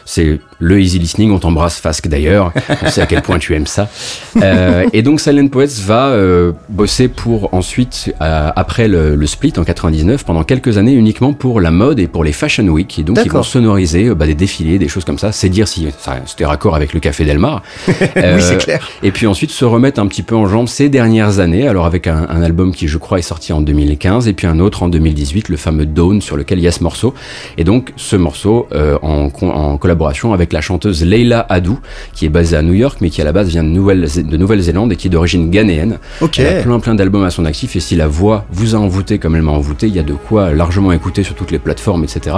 C'est le easy listening. On t'embrasse, Fasque d'ailleurs. On sait à quel point tu aimes ça. Euh, et donc, Silent Poets va euh, bosser pour ensuite, euh, après le, le split en 99, pendant quelques années uniquement pour la mode et pour les Fashion Week. Et donc, ils vont sonoriser euh, bah, des défilés, des choses comme ça. C'est dire si c'était raccord avec le Café Del Mar. Euh, oui, c'est clair. et puis ensuite se remettre un petit peu en jambes ces dernières années, alors avec un, un album qui je crois est sorti en 2015 et puis un autre en 2018, le fameux Dawn sur lequel il y a ce morceau. Et donc ce morceau euh, en, en collaboration avec la chanteuse Leila Adou, qui est basée à New York mais qui à la base vient de Nouvelle- de Nouvelle-Zélande et qui est d'origine ghanéenne. Ok. Elle a plein plein d'albums à son actif et si la voix vous a envoûté comme elle m'a envoûté, il y a de quoi largement écouter sur toutes les plateformes, etc.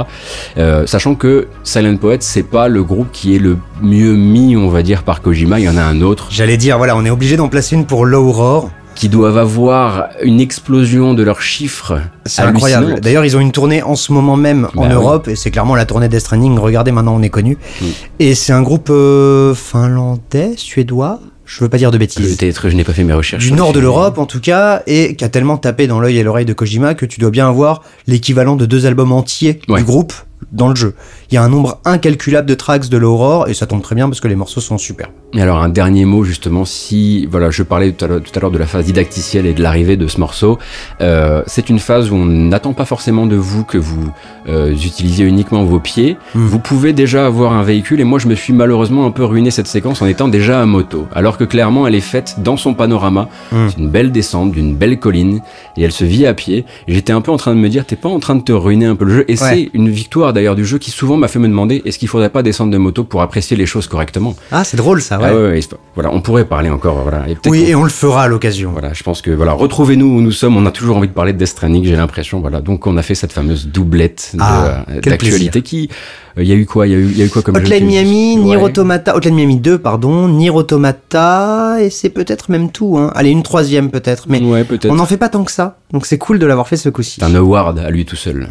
Euh, sachant que Silent Poet c'est pas le groupe qui est le mieux mis, on va dire, par Kojima. Il y en a un autre J'allais dire, voilà, on est obligé d'en placer une pour l'Aurore. Qui doivent avoir une explosion de leurs chiffres. C'est incroyable. D'ailleurs, ils ont une tournée en ce moment même en Bah oui. Europe, et c'est clairement la tournée Death Stranding. Regardez, maintenant on est connu. Mm. Et c'est un groupe euh, finlandais, suédois, je veux pas dire de bêtises. Peut-être, je n'ai pas fait mes recherches. Du le nord de l'Europe en tout cas, et qui a tellement tapé dans l'œil et l'oreille de Kojima que tu dois bien avoir l'équivalent de deux albums entiers Ouais. du groupe dans le jeu. Il y a un nombre incalculable de tracks de l'Aurore, et ça tombe très bien parce que les morceaux sont super. Et alors un dernier mot justement, si voilà, je parlais tout à l'heure- de la phase didacticielle et de l'arrivée de ce morceau, euh, c'est une phase où on n'attend pas forcément de vous que vous euh, utilisiez uniquement vos pieds. Mm. Vous pouvez déjà avoir un véhicule et moi je me suis malheureusement un peu ruiné cette séquence en étant déjà à moto, alors que clairement elle est faite dans son panorama. Mm. C'est une belle descente d'une belle colline et elle se vit à pied. J'étais un peu en train de me dire, t'es pas en train de te ruiner un peu le jeu? Et Ouais. c'est une victoire d'ailleurs du jeu qui souvent m'a fait me demander, est-ce qu'il faudrait pas descendre de moto pour apprécier les choses correctement? Ah, c'est drôle ça, ouais. ah ouais, ouais, voilà, on pourrait parler encore, voilà. Et oui, et on le fera à l'occasion. voilà, je pense que voilà, retrouvez-nous où nous sommes. On a toujours envie de parler de Death Stranding, j'ai l'impression. Voilà, donc on a fait cette fameuse doublette Ah, euh, d'actualité qui, il y a eu quoi, il y y a eu quoi comme Hotline Miami, Ouais. Nier Automata, Hotline Miami 2, pardon, Nier Automata, et c'est peut-être même tout, hein. Allez, une troisième peut-être, mais ouais, peut-être. on n'en fait pas tant que ça, donc c'est cool de l'avoir fait ce coup-ci. C'est un award à lui tout seul.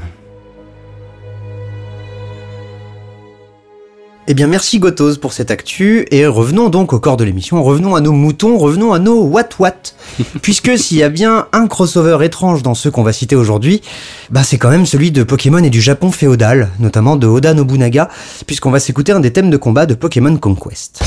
Eh bien, merci Gotos pour cette actu, et revenons donc au corps de l'émission, revenons à nos moutons, revenons à nos what what. Puisque s'il y a bien un crossover étrange dans ceux qu'on va citer aujourd'hui, bah c'est quand même celui de Pokémon et du Japon féodal, notamment de Oda Nobunaga, puisqu'on va s'écouter un des thèmes de combat de Pokémon Conquest.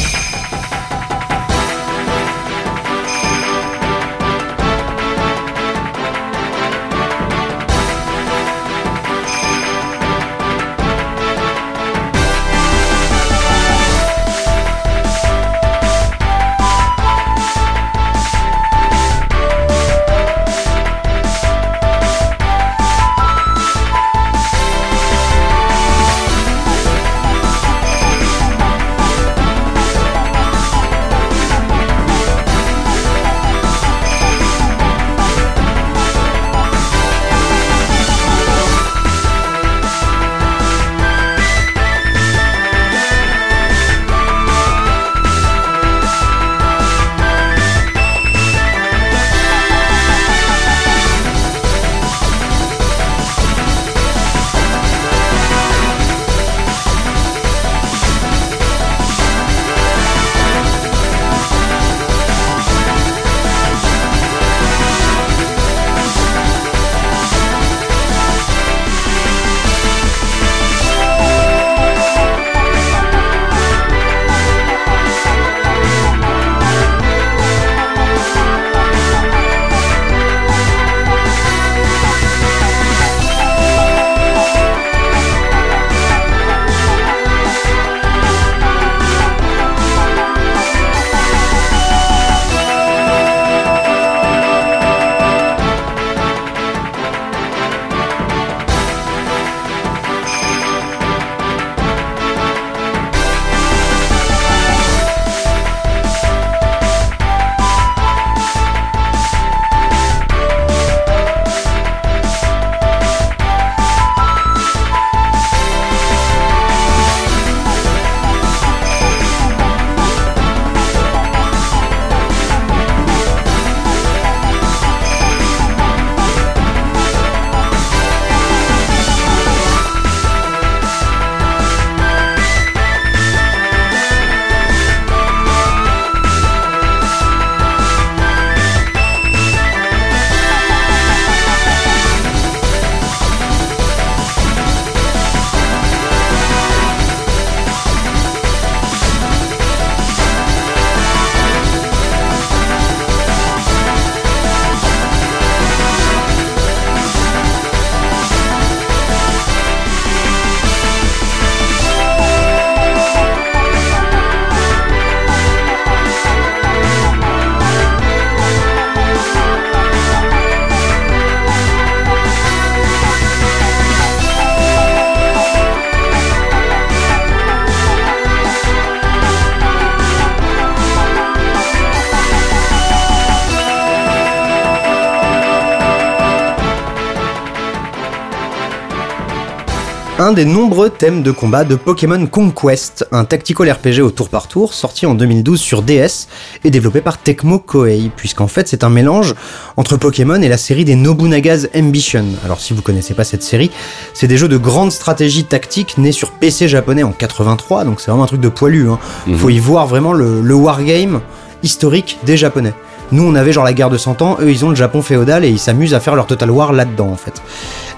Un des nombreux thèmes de combat de Pokémon Conquest, un tactical RPG au tour par tour sorti en 2012 sur DS et développé par Tecmo Koei, puisqu'en fait c'est un mélange entre Pokémon et la série des Nobunaga's Ambition. Alors si vous connaissez pas cette série, c'est des jeux de grande stratégie tactique nés sur PC japonais en 83, donc c'est vraiment un truc de poilu. Hein. Faut y voir vraiment le, le wargame historique des japonais. Nous, on avait genre la guerre de 100 ans, eux, ils ont le Japon féodal et ils s'amusent à faire leur Total War là-dedans, en fait.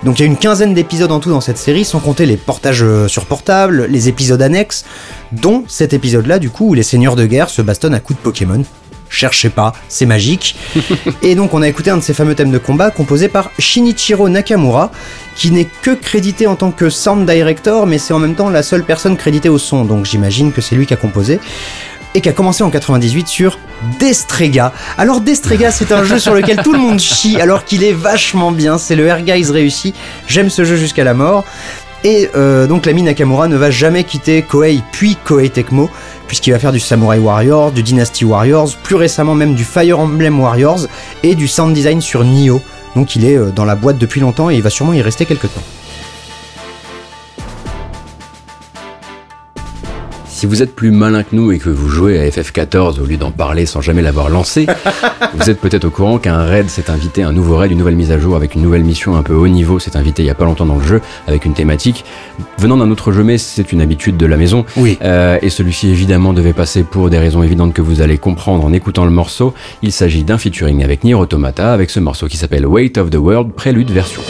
Donc il y a une quinzaine d'épisodes en tout dans cette série, sans compter les portages euh, sur portable, les épisodes annexes, dont cet épisode-là, du coup, où les seigneurs de guerre se bastonnent à coups de Pokémon. Cherchez pas, c'est magique. et donc on a écouté un de ces fameux thèmes de combat composé par Shinichiro Nakamura, qui n'est que crédité en tant que sound director, mais c'est en même temps la seule personne créditée au son, donc j'imagine que c'est lui qui a composé et qui a commencé en 98 sur Destrega. Alors Destrega, c'est un jeu sur lequel tout le monde chie alors qu'il est vachement bien, c'est le Air Guys réussi, j'aime ce jeu jusqu'à la mort. Et euh, donc l'ami Nakamura ne va jamais quitter Koei puis Koei Tecmo, puisqu'il va faire du Samurai Warriors, du Dynasty Warriors, plus récemment même du Fire Emblem Warriors et du sound design sur Nioh. Donc il est euh, dans la boîte depuis longtemps et il va sûrement y rester quelques temps. Si vous êtes plus malin que nous et que vous jouez à FF14 au lieu d'en parler sans jamais l'avoir lancé, vous êtes peut-être au courant qu'un raid s'est invité, un nouveau raid, une nouvelle mise à jour avec une nouvelle mission un peu haut niveau s'est invité il y a pas longtemps dans le jeu avec une thématique venant d'un autre jeu mais c'est une habitude de la maison. Oui. Euh, et celui-ci évidemment devait passer pour des raisons évidentes que vous allez comprendre en écoutant le morceau. Il s'agit d'un featuring avec Nier Automata avec ce morceau qui s'appelle Weight of the World Prélude version.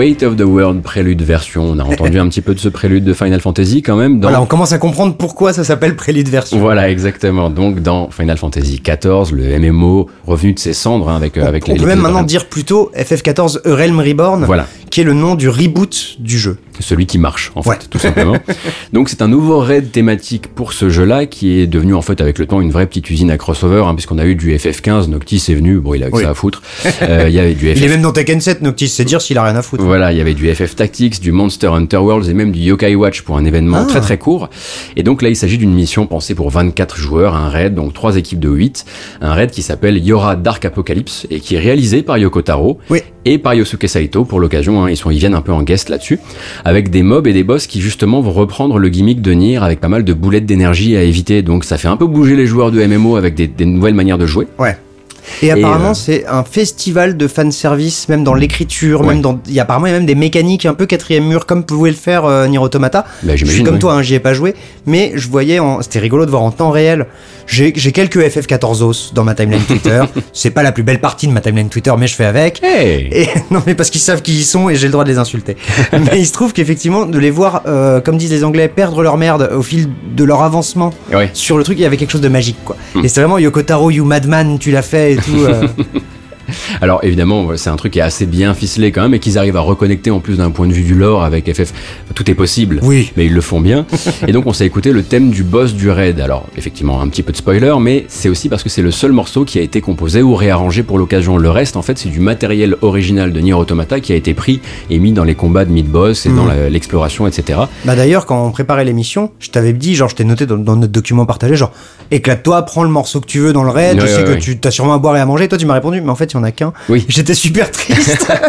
Weight of the World prélude version. On a entendu un petit peu de ce prélude de Final Fantasy quand même. Dans... Voilà, on commence à comprendre pourquoi ça s'appelle Prélude version. Voilà, exactement. Donc dans Final Fantasy XIV, le MMO revenu de ses cendres hein, avec, euh, avec on les. peut les même maintenant en- dire plutôt FF14 Realm Reborn, Voilà. Qui est le nom du reboot du jeu. celui qui marche en Ouais. fait tout simplement. Donc c'est un nouveau raid thématique pour ce jeu-là qui est devenu en fait avec le temps une vraie petite usine à crossover hein, puisqu'on a eu du FF15, Noctis est venu, bon il a que Oui. ça à foutre. Euh, Il y avait du FF Il est même dans Tekken 7, Noctis, c'est dire s'il a rien à foutre. Voilà, il y avait du FF Tactics, du Monster Hunter Worlds et même du Yokai Watch pour un événement Ah. très très court. Et donc là, il s'agit d'une mission pensée pour 24 joueurs, un raid, donc trois équipes de 8, un raid qui s'appelle Yora Dark Apocalypse et qui est réalisé par Yoko Taro Oui. et par Yosuke Saito pour l'occasion. Hein, ils sont, ils viennent un peu en guest là-dessus, avec des mobs et des boss qui justement vont reprendre le gimmick de Nier avec pas mal de boulettes d'énergie à éviter. Donc ça fait un peu bouger les joueurs de MMO avec des, des nouvelles manières de jouer. Ouais. Et apparemment, euh, c'est un festival de fanservice, même dans l'écriture, Ouais. même dans. Il y a apparemment il y a même des mécaniques un peu quatrième mur, comme pouvait le faire euh, Nier Automata. Bah, je suis comme toi, hein, j'y ai pas joué, mais je voyais, en... c'était rigolo de voir en temps réel. J'ai quelques FF14 os dans ma timeline Twitter. c'est pas la plus belle partie de ma timeline Twitter, mais je fais avec. Hey Et non, mais parce qu'ils savent qui ils sont et j'ai le droit de les insulter. mais il se trouve qu'effectivement, de les voir, euh, comme disent les Anglais, perdre leur merde au fil de leur avancement Ouais. sur le truc, il y avait quelque chose de magique, quoi. Hmm. Et c'est vraiment Yoko Taro, you madman, tu l'as fait et tout. euh. Alors évidemment, ouais, c'est un truc qui est assez bien ficelé quand même et qu'ils arrivent à reconnecter en plus d'un point de vue du lore avec FF. Tout est possible, Oui. mais ils le font bien. et donc on s'est écouté le thème du boss du raid. Alors effectivement, un petit peu de spoiler, mais c'est aussi parce que c'est le seul morceau qui a été composé ou réarrangé pour l'occasion. Le reste, en fait, c'est du matériel original de Nier Automata qui a été pris et mis dans les combats de mid-boss et dans la- l'exploration, etc. Bah d'ailleurs, quand on préparait l'émission, je t'avais dit, genre, je t'ai noté dans, dans notre document partagé, genre, éclate-toi, prends le morceau que tu veux dans le raid, Ouais, je sais ouais, que ouais. tu t'as sûrement à boire et à manger. Et toi, tu m'as répondu, mais en fait, qu'un. Oui. J'étais super triste.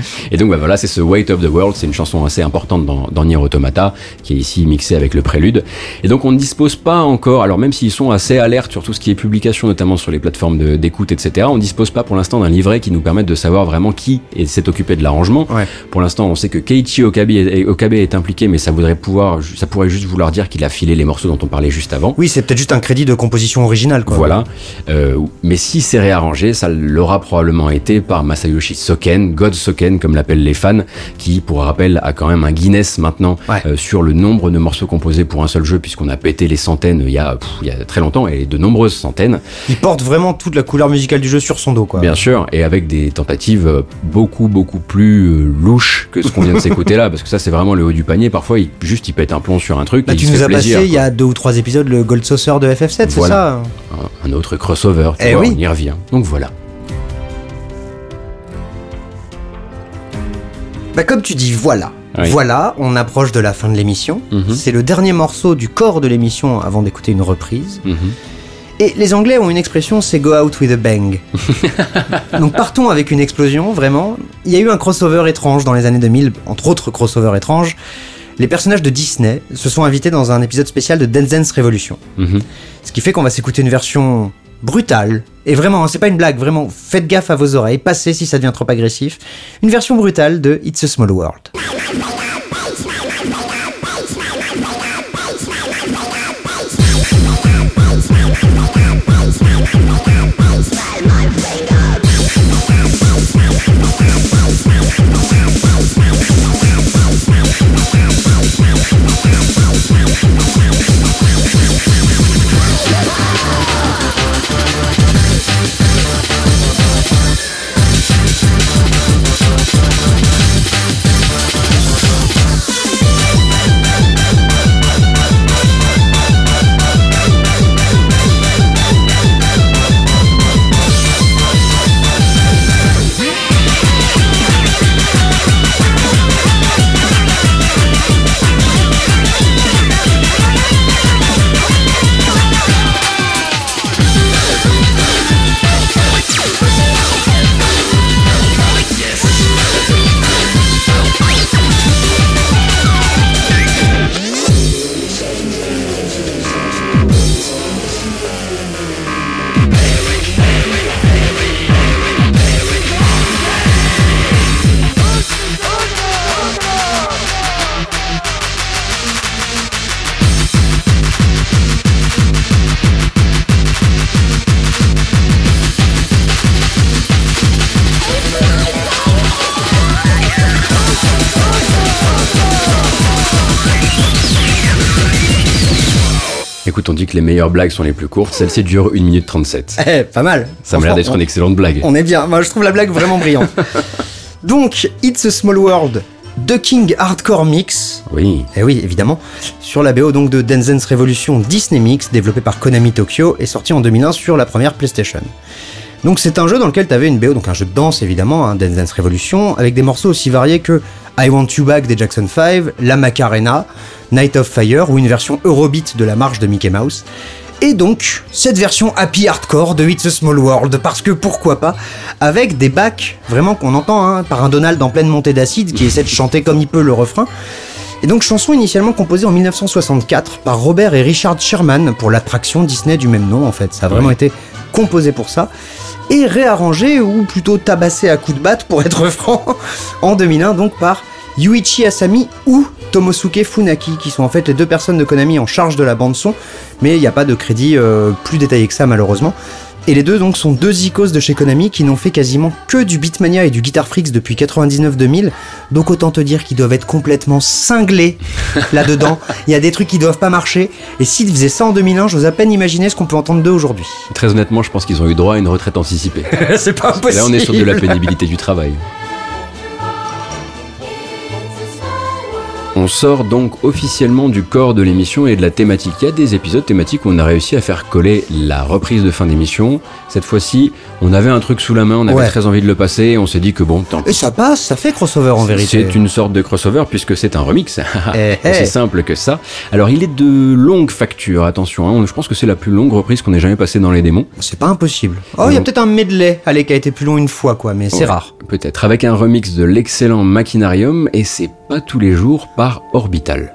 Et donc bah, voilà, c'est ce Weight of the World, c'est une chanson assez importante dans, dans Nier Automata, qui est ici mixée avec le prélude. Et donc on ne dispose pas encore, alors même s'ils sont assez alertes sur tout ce qui est publication, notamment sur les plateformes d'écoute, etc., on ne dispose pas pour l'instant d'un livret qui nous permette de savoir vraiment qui est- s'est occupé de l'arrangement. Ouais. Pour l'instant, on sait que Keiichi Okabe est, Okabe est impliqué, mais ça voudrait pouvoir, ça pourrait juste vouloir dire qu'il a filé les morceaux dont on parlait juste avant. oui, c'est peut-être juste un crédit de composition originale, quoi. Voilà. Euh, mais si c'est réarrangé, ça l'aura probablement été par Masayoshi Soken, God Soken comme l'appellent les fans, qui, pour rappel, a quand même un Guinness maintenant Ouais. euh, sur le nombre de morceaux composés pour un seul jeu, puisqu'on a pété les centaines il y a, pff, il y a très longtemps, et de nombreuses centaines, Il porte vraiment toute la couleur musicale du jeu sur son dos, quoi. bien sûr, et avec des tentatives euh, beaucoup, beaucoup plus euh, louches que ce qu'on vient de s'écouter là, parce que ça, c'est vraiment le haut du panier. Parfois, il, juste, il pète un plomb sur un truc, Bah, et tu il nous as plaisir, passé il y a deux ou trois épisodes le Gold Saucer de FF7, c'est ça un, un autre crossover, tu Eh vois, oui. on y revient. Donc voilà. Bah comme tu dis, voilà. Oui. Voilà, on approche de la fin de l'émission. Mhm. C'est le dernier morceau du corps de l'émission avant d'écouter une reprise. Mhm. Et les Anglais ont une expression, c'est go out with a bang. Donc partons avec une explosion, vraiment. Il y a eu un crossover étrange dans les années 2000, entre autres crossovers étranges. Les personnages de Disney se sont invités dans un épisode spécial de Dance Dance Revolution. Mhm. Ce qui fait qu'on va s'écouter une version brutale. Et vraiment, hein, c'est pas une blague, vraiment, faites gaffe à vos oreilles, passez si ça devient trop agressif. Une version brutale de It's a Small World.「que les meilleures blagues sont les plus courtes. Celle-ci dure 1 minute 37. Eh, pas mal. Ça m'a l'air d'être une excellente blague. On est bien. Moi, je trouve la blague vraiment brillante. Donc, It's a Small World, The King Hardcore Mix. Oui. Eh oui, évidemment. Sur la BO donc de Denzen's Revolution Disney Mix, développé par Konami Tokyo et sorti en 2001 sur la première PlayStation. Donc c'est un jeu dans lequel tu avais une BO, donc un jeu de danse évidemment, hein, Denzen's Revolution, avec des morceaux aussi variés que I Want You Back des Jackson 5, La Macarena, Night of Fire ou une version Eurobeat de la marche de Mickey Mouse. Et donc, cette version happy hardcore de It's a Small World, parce que pourquoi pas, avec des backs vraiment qu'on entend hein, par un Donald en pleine montée d'acide qui essaie de chanter comme il peut le refrain. Et donc chanson initialement composée en 1964 par Robert et Richard Sherman pour l'attraction Disney du même nom en fait. Ça a vraiment été composé pour ça. Et réarrangé ou plutôt tabassé à coups de batte pour être franc en 2001 donc par Yuichi Asami ou Tomosuke Funaki qui sont en fait les deux personnes de Konami en charge de la bande son mais il n'y a pas de crédit euh, plus détaillé que ça malheureusement. Et les deux donc sont deux icônes de chez Konami qui n'ont fait quasiment que du Beatmania et du Guitar Freaks depuis 99-2000. Donc autant te dire qu'ils doivent être complètement cinglés là-dedans. Il y a des trucs qui doivent pas marcher. Et s'ils faisaient ça en 2001, j'ose à peine imaginer ce qu'on peut entendre d'eux aujourd'hui. Très honnêtement, je pense qu'ils ont eu droit à une retraite anticipée. C'est pas Et Là, on est sur de la pénibilité du travail. On sort donc officiellement du corps de l'émission et de la thématique. Il y a des épisodes thématiques où on a réussi à faire coller la reprise de fin d'émission. Cette fois-ci, on avait un truc sous la main, on avait Ouais. très envie de le passer, et on s'est dit que bon, tant Et ça passe, ça fait crossover en vérité. c'est une sorte de crossover puisque c'est un remix. Eh, eh. C'est simple que ça. Alors il est de longue facture, attention. hein. Je pense que c'est la plus longue reprise qu'on ait jamais passée dans les démons. C'est pas impossible. Oh, il y a peut-être un medley, allez, qui a été plus long une fois, quoi, mais c'est Ouais, rare. Peut-être avec un remix de l'excellent Machinarium et c'est pas tous les jours par Orbital.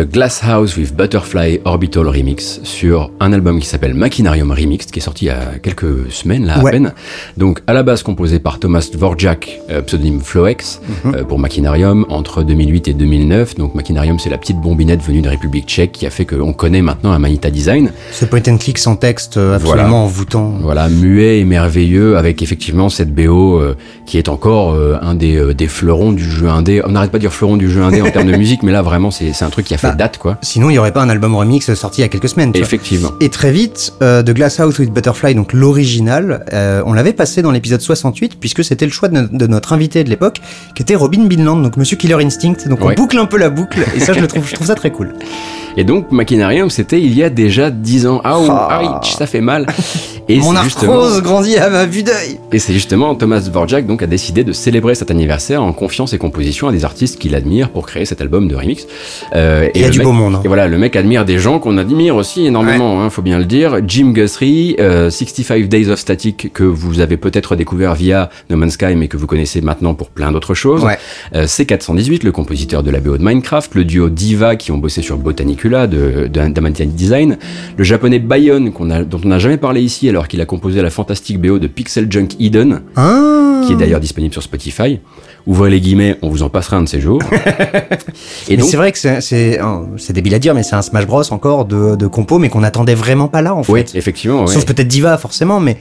The Glass House with Butterfly Orbital Remix sur un album qui s'appelle Machinarium Remixed, qui est sorti il y a quelques semaines là à Ouais. peine. Donc à la base composé par Thomas Dvorak, euh, pseudonyme Floex, Mhm. euh, pour Machinarium entre 2008 et 2009. Donc Machinarium c'est la petite bombinette venue de République Tchèque qui a fait qu'on connaît maintenant un Manita Design. Ce point and click sans texte euh, absolument Voilà. envoûtant. Voilà, muet et merveilleux avec effectivement cette BO euh, qui est encore un des, des fleurons du jeu indé. On n'arrête pas de dire fleuron du jeu indé en termes de musique, mais là vraiment c'est un truc qui a fait Bah, date quoi. Sinon, il n'y aurait pas un album remix sorti il y a quelques semaines. tu vois. Effectivement. Et très vite, euh, The Glass House with Butterfly, donc l'original, euh, on l'avait passé dans l'épisode 68 puisque c'était le choix de, no- de notre invité de l'époque, qui était Robin Binland, donc Monsieur Killer Instinct. Donc Ouais. on boucle un peu la boucle et ça je le trouve, je trouve ça très cool. Et donc Machinarium c'était il y a déjà 10 ans. Ah, Ah. ouch, ça fait mal. Et Mon arthrose grandit à ma vue d'œil. Et c'est justement Thomas Dvorak donc a décidé de célébrer cet anniversaire en confiant ses compositions à des artistes qu'il admire pour créer cet album de remix. Euh, Il y a du mec- beau monde. hein. Et voilà, le mec admire des gens qu'on admire aussi énormément, hein, faut bien le dire. Jim Guthrie, euh, 65 Days of Static que vous avez peut-être découvert via No Man's Sky mais que vous connaissez maintenant pour plein d'autres choses. Ouais. Euh, C418, le compositeur de la BO de Minecraft, le duo Diva qui ont bossé sur Botanicula de, de Design, le japonais Bayon qu'on a, dont on n'a jamais parlé ici alors qu'il a composé la fantastique BO de Pixel Junk Eden, Ah. qui est d'ailleurs disponible sur Spotify. Ouvrez les guillemets, on vous en passera un de ces jours. Et donc, c'est vrai que c'est- c'est un- c'est débile à dire, mais c'est un Smash Bros encore de, de compo, mais qu'on attendait vraiment pas là en fait. oui, effectivement. ouais. Sauf peut-être Diva forcément, mais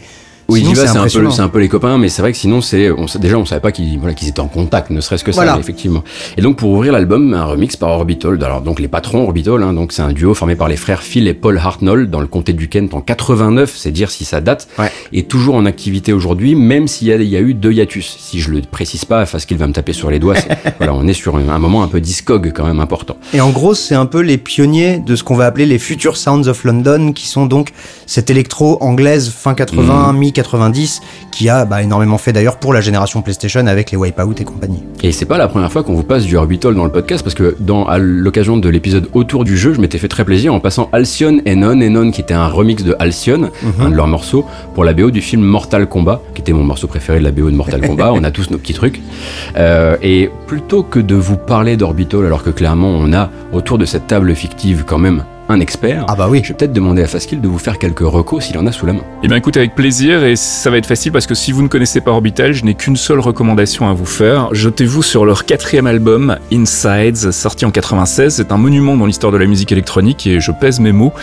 Oui, Diva, c'est un, peu, c'est un peu les copains, mais c'est vrai que sinon, c'est, on, déjà, on savait pas qu'ils, voilà, qu'ils étaient en contact, ne serait-ce que ça, Voilà. effectivement. Et donc, pour ouvrir l'album, un remix par Orbital. Alors, donc, les patrons Orbital, hein, donc, c'est un duo formé par les frères Phil et Paul Hartnell dans le comté du Kent en 89, c'est dire si ça date, Ouais. et toujours en activité aujourd'hui, même s'il y a, il y a eu deux hiatus. Si je le précise pas, parce qu'il va me taper sur les doigts, voilà, on est sur un, un moment un peu discog quand même important. Et en gros, c'est un peu les pionniers de ce qu'on va appeler les Future Sounds of London, qui sont donc cette électro anglaise fin 80, Mhm. Mi-90, qui a bah, énormément fait d'ailleurs pour la génération PlayStation avec les Wipeout et compagnie. Et c'est pas la première fois qu'on vous passe du Orbital dans le podcast parce que dans à l'occasion de l'épisode autour du jeu, je m'étais fait très plaisir en passant Alcyon et Non et Non qui était un remix de Alcyon, un de leurs morceaux pour la BO du film Mortal Kombat, qui était mon morceau préféré de la BO de Mortal Kombat. on a tous nos petits trucs. Euh, et plutôt que de vous parler d'Orbital alors que clairement on a autour de cette table fictive quand même un expert, Ah bah oui. je vais peut-être demander à Faskill de vous faire quelques recos s'il en a sous la main. Eh bien écoutez avec plaisir et ça va être facile parce que si vous ne connaissez pas Orbital, je n'ai qu'une seule recommandation à vous faire. Jetez-vous sur leur quatrième album, Insides, sorti en 96. C'est un monument dans l'histoire de la musique électronique et je pèse mes mots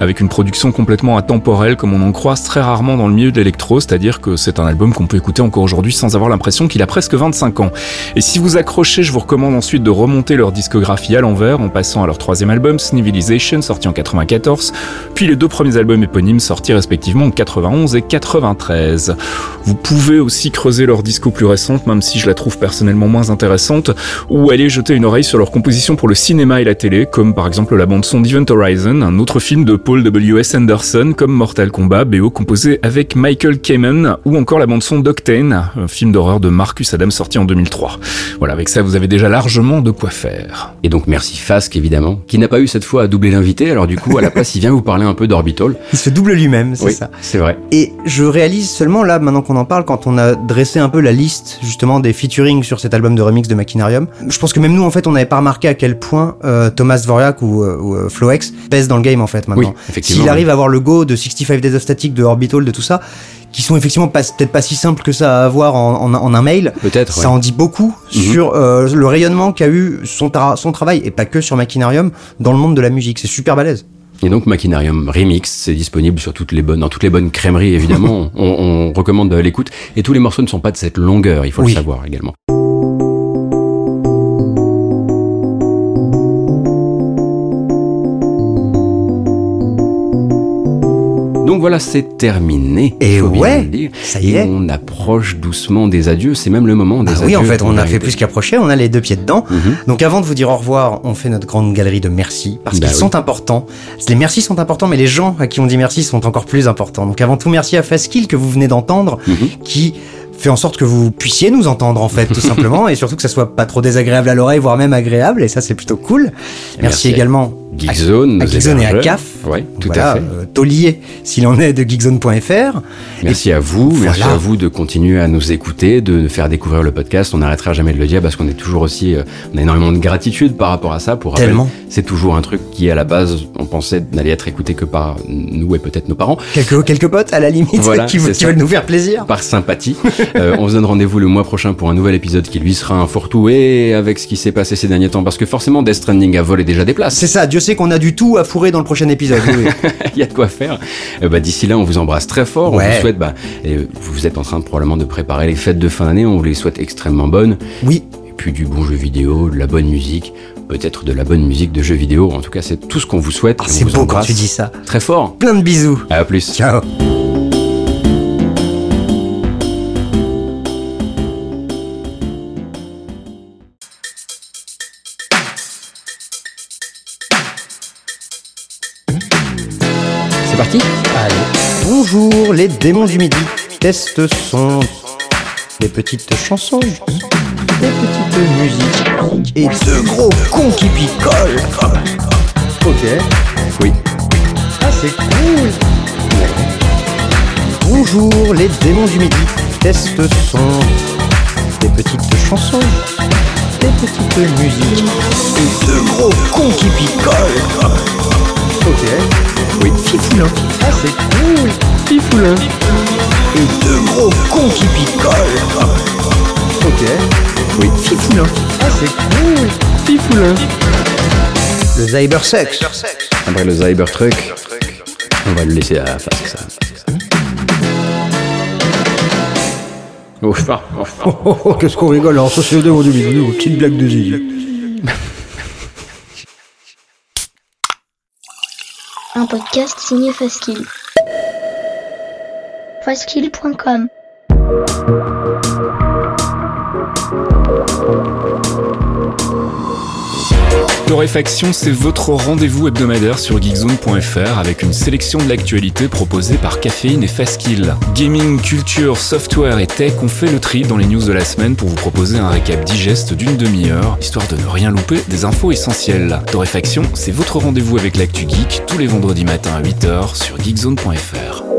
avec une production complètement atemporelle comme on en croise très rarement dans le milieu de l'électro, c'est-à-dire que c'est un album qu'on peut écouter encore aujourd'hui sans avoir l'impression qu'il a presque 25 ans. Et si vous accrochez, je vous recommande ensuite de remonter leur discographie à l'envers en passant à leur troisième album, Snivilization, en 94, puis les deux premiers albums éponymes sortis respectivement en 91 et 93. Vous pouvez aussi creuser leur disco plus récente, même si je la trouve personnellement moins intéressante, ou aller jeter une oreille sur leurs compositions pour le cinéma et la télé, comme par exemple la bande-son d'Event Horizon, un autre film de Paul W.S. Anderson, comme Mortal Kombat, BO composé avec Michael Kamen, ou encore la bande-son d'Octane, un film d'horreur de Marcus Adams sorti en 2003. Voilà, avec ça, vous avez déjà largement de quoi faire. Et donc merci Fask évidemment, qui n'a pas eu cette fois à doubler l'invité, alors du coup à la place il vient vous parler un peu d'Orbital. Il se double lui-même, c'est Oui, ça. c'est vrai. Et je réalise seulement là, maintenant qu'on en parle, quand on a dressé un peu la liste justement des featuring sur cet album de remix de Machinarium, je pense que même nous en fait on n'avait pas remarqué à quel point euh, Thomas Dvorak ou, euh, ou, euh, Floex pèse dans le game en fait maintenant. Oui, effectivement, S'il oui. arrive à avoir le go de 65 Days of Static, de Orbital, de tout ça, qui sont effectivement pas- peut-être pas si simples que ça à avoir en, en- en un mail, Peut-être. ça ouais. en dit beaucoup Mhm. sur euh, le rayonnement qu'a eu son, tra- son travail, et pas que sur Machinarium, dans le monde de la musique. C'est super balèze. Et donc Machinarium Remix, c'est disponible sur toutes les bonnes, dans toutes les bonnes crèmeries évidemment. on, on recommande l'écoute. Et tous les morceaux ne sont pas de cette longueur, il faut Oui. le savoir également. Donc voilà, c'est terminé. Et bien ouais, le dire. ça y Et est. on approche doucement des adieux. C'est même le moment des Ah adieux. oui, en fait, on a fait plus qu'approcher, on a les deux pieds dedans. Mhm. Donc avant de vous dire au revoir, on fait notre grande galerie de merci, parce Bah qu'ils oui. sont importants. Les merci sont importants, mais les gens à qui on dit merci sont encore plus importants. Donc avant tout, merci à Faskill que vous venez d'entendre, Mhm. qui fait en sorte que vous puissiez nous entendre en fait, tout simplement, et surtout que ça soit pas trop désagréable à l'oreille, voire même agréable, et ça c'est plutôt cool. Merci, Merci. également Geekzone, à Geekzone et à. CAF. Ouais, tout Voilà, à fait. euh, taulier, s'il en est de geekzone.fr. Merci à vous, merci à vous de continuer à nous écouter, de faire découvrir le podcast. On n'arrêtera jamais de le dire parce qu'on est toujours aussi, euh, on a énormément de gratitude par rapport à ça. Pour rappel, Tellement. c'est toujours un truc qui à la base, on pensait n'allait être écouté que par nous et peut-être nos parents. Quelques, quelques potes à la limite Voilà, qui, veulent nous faire plaisir. par sympathie. Euh, on se donne rendez-vous le mois prochain pour un nouvel épisode qui lui sera un fourre-tout et avec ce qui s'est passé ces derniers temps parce que forcément Death Stranding a volé déjà des places. C'est ça, Dieu sait qu'on a du tout à fourrer dans le prochain épisode. oui. Il y a de quoi faire. Euh, bah, D'ici là, on vous embrasse très fort. On vous souhaite, bah, et vous êtes en train de, probablement de préparer les fêtes de fin d'année. On vous les souhaite extrêmement bonnes. Oui, Et puis du bon jeu vidéo, de la bonne musique, peut-être de la bonne musique de jeux vidéo. En tout cas, c'est tout ce qu'on vous souhaite. Ah, c'est beau quand tu dis ça. Très fort. Plein de bisous. À plus. Ciao. Allez. Bonjour les démons du midi. Test son. Des petites chansons. Des petites musiques. Et deux gros cons qui picolent. Ok. Oui. Ah, c'est cool. Bonjour les démons du midi. Test son. Des petites chansons. Des petites musiques. Et deux gros cons qui picolent. Ok. Oui. Fifoulin. Ah, c'est cool. Fifoulin. Et deux gros cons qui picolent. Ok. Oui. Fifoulin. Ah, c'est cool. Fifoulin. Le Cybersex. Après le Cybertruck, on va le laisser à face. Ça. Oh. Oh. Oh, oh, oh, qu'est-ce qu'on rigole en social de du milieu, petite blague de Zizi. Un podcast signé Faskill. Faskill.com Torréfaction, c'est votre rendez-vous hebdomadaire sur geekzone.fr avec une sélection de l'actualité proposée par Caféine et Fastkill. Gaming, culture, software et tech, on fait le tri dans les news de la semaine pour vous proposer un récap digeste d'une demi-heure, histoire de ne rien louper des infos essentielles. Torréfaction, c'est votre rendez-vous avec l'actu geek tous les vendredis matins à 8h sur geekzone.fr.